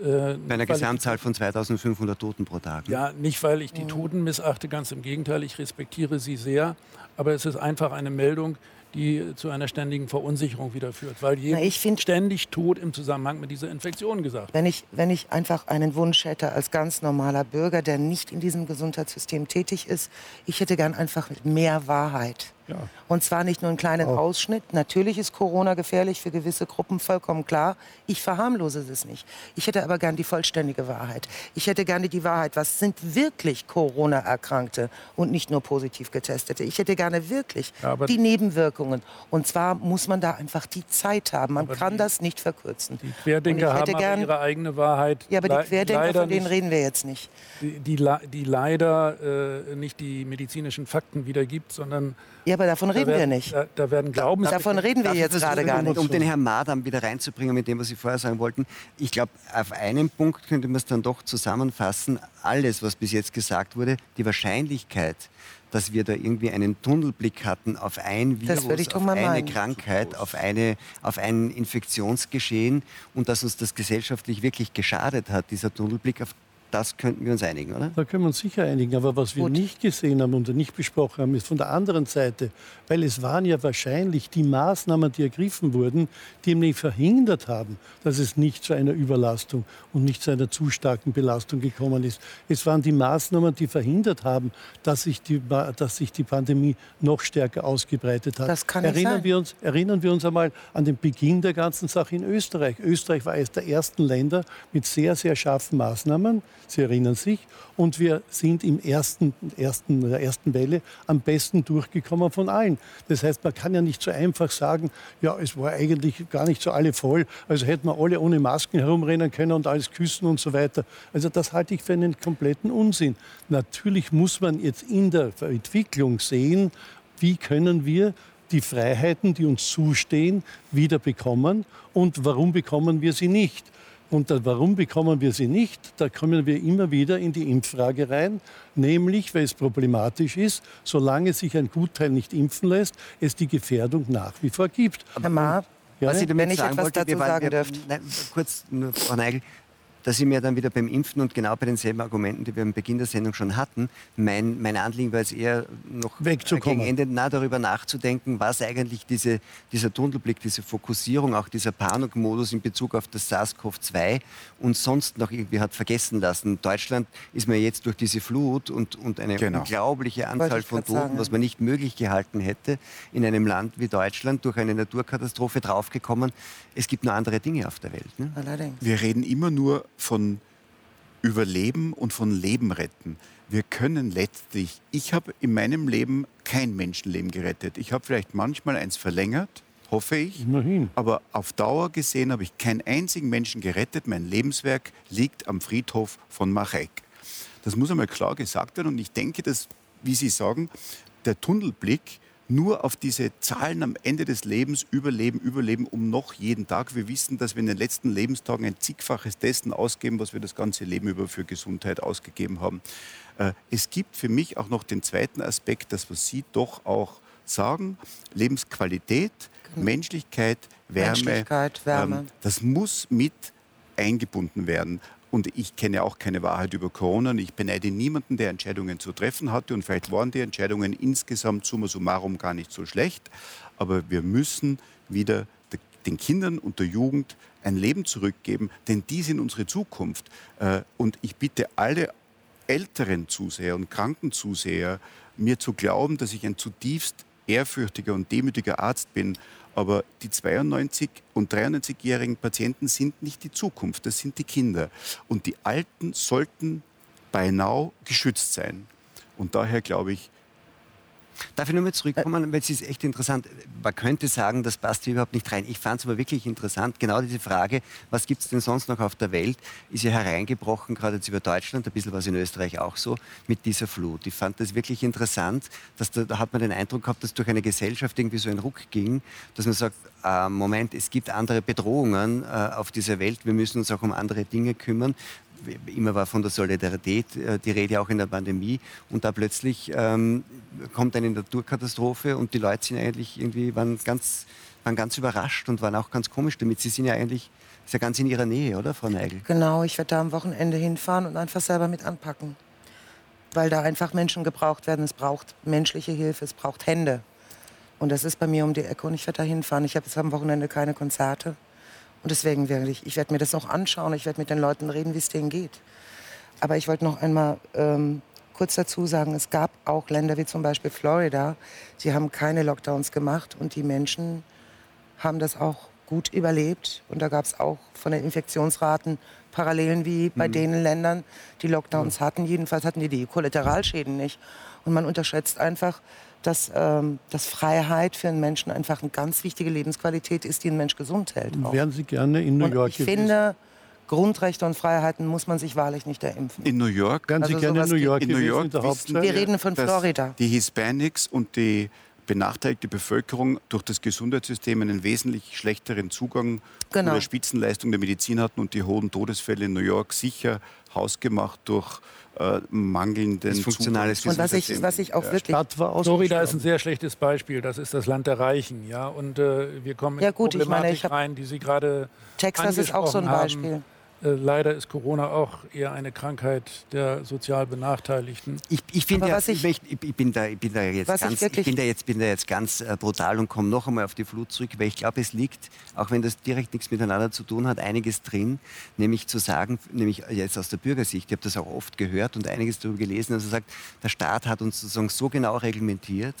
Äh, Bei einer weil ich- Gesamtzahl von 2500 Toten pro Tag. ne? ja, nicht weil ich die Toten missachte, ganz im Gegenteil, ich respektiere sie sehr, aber es ist einfach eine Meldung, die zu einer ständigen Verunsicherung wieder führt, weil jedem ich find- ständig Tod im Zusammenhang mit dieser Infektion gesagt wird. Wenn ich, wenn ich einfach einen Wunsch hätte als ganz normaler Bürger, der nicht in diesem Gesundheitssystem tätig ist, ich hätte gern einfach mehr Wahrheit. Ja. Und zwar nicht nur einen kleinen Ausschnitt. Natürlich ist Corona gefährlich für gewisse Gruppen, vollkommen klar. Ich verharmlose es nicht. Ich hätte aber gern die vollständige Wahrheit. Ich hätte gerne die Wahrheit, was sind wirklich Corona-Erkrankte und nicht nur positiv getestete. Ich hätte gerne wirklich Ja, die Nebenwirkungen. Und zwar muss man da einfach die Zeit haben. Man kann die- das nicht verkürzen. Die Querdenker haben gern- ihre eigene Wahrheit. Ja, aber die Querdenker, von denen nicht, reden wir jetzt nicht. die, die, die leider äh, nicht die medizinischen Fakten wiedergibt, sondern Ja, aber davon da reden wir werden, nicht. Da, da werden Glaubens... Davon reden wir Darf jetzt gerade gar um, nicht. Um den Herrn Madam wieder reinzubringen mit dem, was Sie vorher sagen wollten. Ich glaube, auf einen Punkt könnte man es dann doch zusammenfassen. Alles, was bis jetzt gesagt wurde, die Wahrscheinlichkeit, dass wir da irgendwie einen Tunnelblick hatten auf ein Virus, auf eine meinen. Krankheit, auf, eine, auf ein Infektionsgeschehen und dass uns das gesellschaftlich wirklich geschadet hat, dieser Tunnelblick, auf das könnten wir uns einigen, oder? Da können wir uns sicher einigen. Aber was wir Gut. nicht gesehen haben und nicht besprochen haben, ist von der anderen Seite, weil es waren ja wahrscheinlich die Maßnahmen, die ergriffen wurden, die nämlich verhindert haben, dass es nicht zu einer Überlastung und nicht zu einer zu starken Belastung gekommen ist. Es waren die Maßnahmen, die verhindert haben, dass sich die, dass sich die Pandemie noch stärker ausgebreitet hat. Das kann erinnern sein. Wir uns, erinnern wir uns einmal an den Beginn der ganzen Sache in Österreich. Österreich war eines der ersten Länder mit sehr, sehr scharfen Maßnahmen. Sie erinnern sich. Und wir sind im ersten, ersten, der ersten Welle am besten durchgekommen von allen. Das heißt, man kann ja nicht so einfach sagen, ja, es war eigentlich gar nicht so alle voll, also hätten wir alle ohne Masken herumrennen können und alles küssen und so weiter. Also das halte ich für einen kompletten Unsinn. Natürlich muss man jetzt in der Entwicklung sehen, wie können wir die Freiheiten, die uns zustehen, wieder bekommen und warum bekommen wir sie nicht. Und dann, warum bekommen wir sie nicht? Da kommen wir immer wieder in die Impffrage rein, nämlich weil es problematisch ist, solange sich ein Gutteil nicht impfen lässt, es die Gefährdung nach wie vor gibt. Herr Ma, ja, was ich damit wenn ich sagen etwas wollte, dazu wir waren, sagen wir, dürft. Nein, kurz, Frau Neigel, da sind wir dann wieder beim Impfen und genau bei denselben Argumenten, die wir am Beginn der Sendung schon hatten. Mein, mein Anliegen war es eher noch Wegzukommen. gegen Ende nah darüber nachzudenken, was eigentlich diese, dieser Tunnelblick, diese Fokussierung, auch dieser Panikmodus in Bezug auf das SARS-CoV-2 uns sonst noch irgendwie hat vergessen lassen. Deutschland ist mir jetzt durch diese Flut und, und eine Genau. unglaubliche Anzahl von Toten, sagen, was man nicht möglich gehalten hätte, in einem Land wie Deutschland durch eine Naturkatastrophe draufgekommen. Es gibt nur andere Dinge auf der Welt. Ne? Allerdings. Wir reden immer nur von Überleben und von Leben retten. Wir können letztlich, ich habe in meinem Leben kein Menschenleben gerettet. Ich habe vielleicht manchmal eins verlängert, hoffe ich. Immerhin. Aber auf Dauer gesehen habe ich keinen einzigen Menschen gerettet. Mein Lebenswerk liegt am Friedhof von Machek. Das muss einmal klar gesagt werden. Und ich denke, dass, wie Sie sagen, der Tunnelblick nur auf diese Zahlen am Ende des Lebens, Überleben, Überleben, um noch jeden Tag. Wir wissen, dass wir in den letzten Lebenstagen ein zigfaches dessen ausgeben, was wir das ganze Leben über für Gesundheit ausgegeben haben. Äh, Es gibt für mich auch noch den zweiten Aspekt, das, was Sie doch auch sagen, Lebensqualität, Menschlichkeit, Wärme. Menschlichkeit, Wärme. Ähm, das muss mit eingebunden werden. Und ich kenne auch keine Wahrheit über Corona. Ich beneide niemanden, der Entscheidungen zu treffen hatte. Und vielleicht waren die Entscheidungen insgesamt summa summarum gar nicht so schlecht. Aber wir müssen wieder de- den Kindern und der Jugend ein Leben zurückgeben, denn die sind unsere Zukunft. Äh, Und ich bitte alle älteren Zuseher und kranken Zuseher, mir zu glauben, dass ich ein zutiefst ehrfürchtiger und demütiger Arzt bin. Aber die 92- und 93-jährigen Patienten sind nicht die Zukunft, das sind die Kinder. Und die Alten sollten beinahe geschützt sein. Und daher glaube ich, Darf ich nur mal zurückkommen, weil es ist echt interessant. Man könnte sagen, das passt hier überhaupt nicht rein. Ich fand es aber wirklich interessant. Genau diese Frage, was gibt es denn sonst noch auf der Welt, ist ja hereingebrochen, gerade jetzt über Deutschland, ein bisschen was in Österreich auch so, mit dieser Flut. Ich fand das wirklich interessant, dass da, da hat man den Eindruck gehabt, dass durch eine Gesellschaft irgendwie so ein Ruck ging, dass man sagt, äh, Moment, es gibt andere Bedrohungen äh, auf dieser Welt, wir müssen uns auch um andere Dinge kümmern immer war von der Solidarität äh, die Rede auch in der Pandemie und da plötzlich ähm, kommt eine Naturkatastrophe und die Leute sind eigentlich irgendwie waren ganz, waren ganz überrascht und waren auch ganz komisch damit. Sie sind ja eigentlich ist ja ganz in ihrer Nähe, oder Frau Neigel? Genau, ich werde da am Wochenende hinfahren und einfach selber mit anpacken. Weil da einfach Menschen gebraucht werden. Es braucht menschliche Hilfe, es braucht Hände. Und das ist bei mir um die Ecke und ich werde da hinfahren. Ich habe jetzt am Wochenende keine Konzerte. Und deswegen werde ich, ich werde mir das auch anschauen. Ich werde mit den Leuten reden, wie es denen geht. Aber ich wollte noch einmal ähm, kurz dazu sagen, es gab auch Länder wie zum Beispiel Florida, die haben keine Lockdowns gemacht und die Menschen haben das auch gut überlebt. Und da gab es auch von den Infektionsraten Parallelen wie bei den Ländern, die Lockdowns hatten. Jedenfalls hatten die die Kollateralschäden nicht. Und man unterschätzt einfach, dass, ähm, dass Freiheit für einen Menschen einfach eine ganz wichtige Lebensqualität ist, die ein Mensch gesund hält. Auch. Wären Sie gerne in New Und York ich gewesen? finde, Grundrechte und Freiheiten muss man sich wahrlich nicht erimpfen. in New York Wären Sie also gerne in New York in New gewesen, York in der Hauptstadt? Wir reden von Florida. Die Hispanics und die benachteiligte Bevölkerung durch das Gesundheitssystem einen wesentlich schlechteren Zugang Genau. zu der Spitzenleistung der Medizin hatten und die hohen Todesfälle in New York sicher hausgemacht durch äh, mangelnden Dysfunktionales Zugang- Und was ich, was ich auch wirklich Florida ist ein sehr schlechtes Beispiel. Das ist das Land der Reichen. Ja? Und äh, wir kommen Ja, in die gut, ich meine, Problematik ich rein, die Sie gerade Texas ist auch so ein angesprochen haben. Äh, leider ist Corona auch eher eine Krankheit der sozial Benachteiligten. Ich, ich finde, ja, ich, ich, ich, bin da, ich bin da jetzt ganz, ich, bin da jetzt, bin da jetzt ganz äh, brutal und komme noch einmal auf die Flut zurück, weil ich glaube, es liegt, auch wenn das direkt nichts miteinander zu tun hat, einiges drin, nämlich zu sagen, nämlich jetzt aus der Bürgersicht, ich habe das auch oft gehört und einiges darüber gelesen, also sagt, der Staat hat uns sozusagen so genau reglementiert,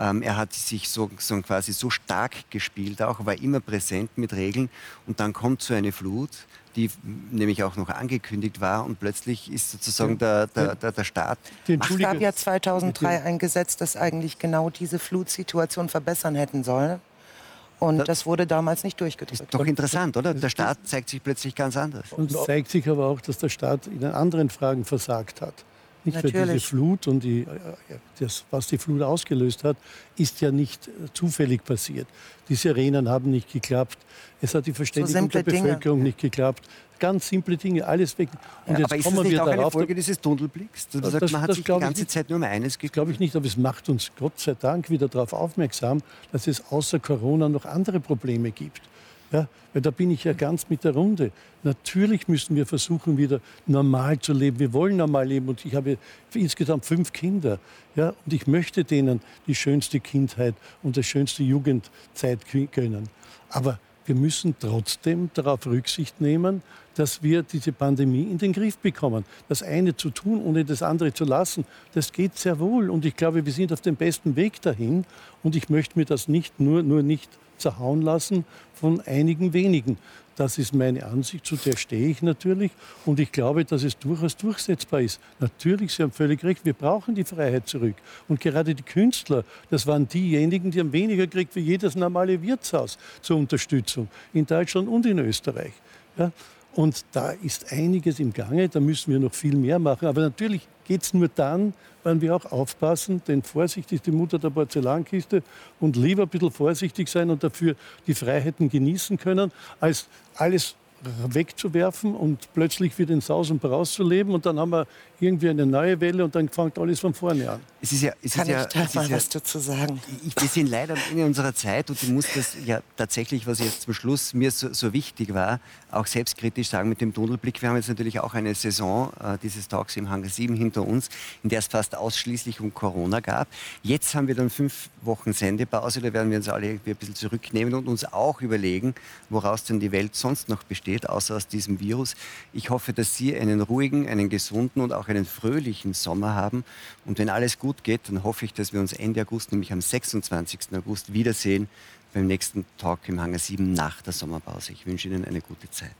ähm, er hat sich so, so quasi so stark gespielt, auch war immer präsent mit Regeln und dann kommt so eine Flut die nämlich auch noch angekündigt war und plötzlich ist sozusagen der, der, der, der Staat. Es gab ja 2003 ein Gesetz, das eigentlich genau diese Flutsituation verbessern hätten sollen. Und das, das wurde damals nicht durchgedrückt. Ist doch interessant, oder? Der Staat zeigt sich plötzlich ganz anders. Und es zeigt sich aber auch, dass der Staat in anderen Fragen versagt hat. Nicht Natürlich. für diese Flut und die, das, was die Flut ausgelöst hat, ist ja nicht zufällig passiert. Die Sirenen haben nicht geklappt. Es hat die Verständigung so der Bevölkerung Dinge. nicht geklappt. Ganz simple Dinge, alles weg. Und ja, jetzt aber kommen ist das nicht auch darauf, eine Folge dieses Tunnelblicks? Das, das, man hat sich die ganze nicht, Zeit nur um eines Das glaube ich nicht, aber es macht uns Gott sei Dank wieder darauf aufmerksam, dass es außer Corona noch andere Probleme gibt. Ja, weil da bin ich ja ganz mit der Runde. Natürlich müssen wir versuchen, wieder normal zu leben. Wir wollen normal leben und ich habe insgesamt fünf Kinder. Ja, und ich möchte denen die schönste Kindheit und die schönste Jugendzeit gönnen. Aber wir müssen trotzdem darauf Rücksicht nehmen, dass wir diese Pandemie in den Griff bekommen. Das eine zu tun, ohne das andere zu lassen, das geht sehr wohl. Und ich glaube, wir sind auf dem besten Weg dahin. Und ich möchte mir das nicht nur, nur nicht zerhauen lassen von einigen wenigen. Das ist meine Ansicht, zu der stehe ich natürlich. Und ich glaube, dass es durchaus durchsetzbar ist. Natürlich, Sie haben völlig recht, wir brauchen die Freiheit zurück. Und gerade die Künstler, das waren diejenigen, die haben weniger gekriegt wie jedes normale Wirtshaus zur Unterstützung in Deutschland und in Österreich. Ja? Und da ist einiges im Gange, da müssen wir noch viel mehr machen. Aber natürlich geht es nur dann, wenn wir auch aufpassen, denn Vorsicht ist die Mutter der Porzellankiste und lieber ein bisschen vorsichtig sein und dafür die Freiheiten genießen können, als alles wegzuwerfen und plötzlich wieder in Saus und Braus zu leben und dann haben wir irgendwie eine neue Welle und dann fängt alles von vorne an. Es ist ja, es Kann ist ja, ich da mal ja, was dazu sagen? Ich, wir sind leider am Ende unserer Zeit und ich muss das ja tatsächlich, was jetzt zum Schluss mir so, so, wichtig war, auch selbstkritisch sagen mit dem Tunnelblick. Wir haben jetzt natürlich auch eine Saison äh, dieses Talks im Hangar 7 hinter uns, in der es fast ausschließlich um Corona gab. Jetzt haben wir dann fünf Wochen Sendepause, da werden wir uns alle irgendwie ein bisschen zurücknehmen und uns auch überlegen, woraus denn die Welt sonst noch besteht, außer aus diesem Virus. Ich hoffe, dass Sie einen ruhigen, einen gesunden und auch einen fröhlichen Sommer haben. Und wenn alles gut geht, dann hoffe ich, dass wir uns Ende August, nämlich am 26. August, wiedersehen beim nächsten Talk im Hangar 7 nach der Sommerpause. Ich wünsche Ihnen eine gute Zeit.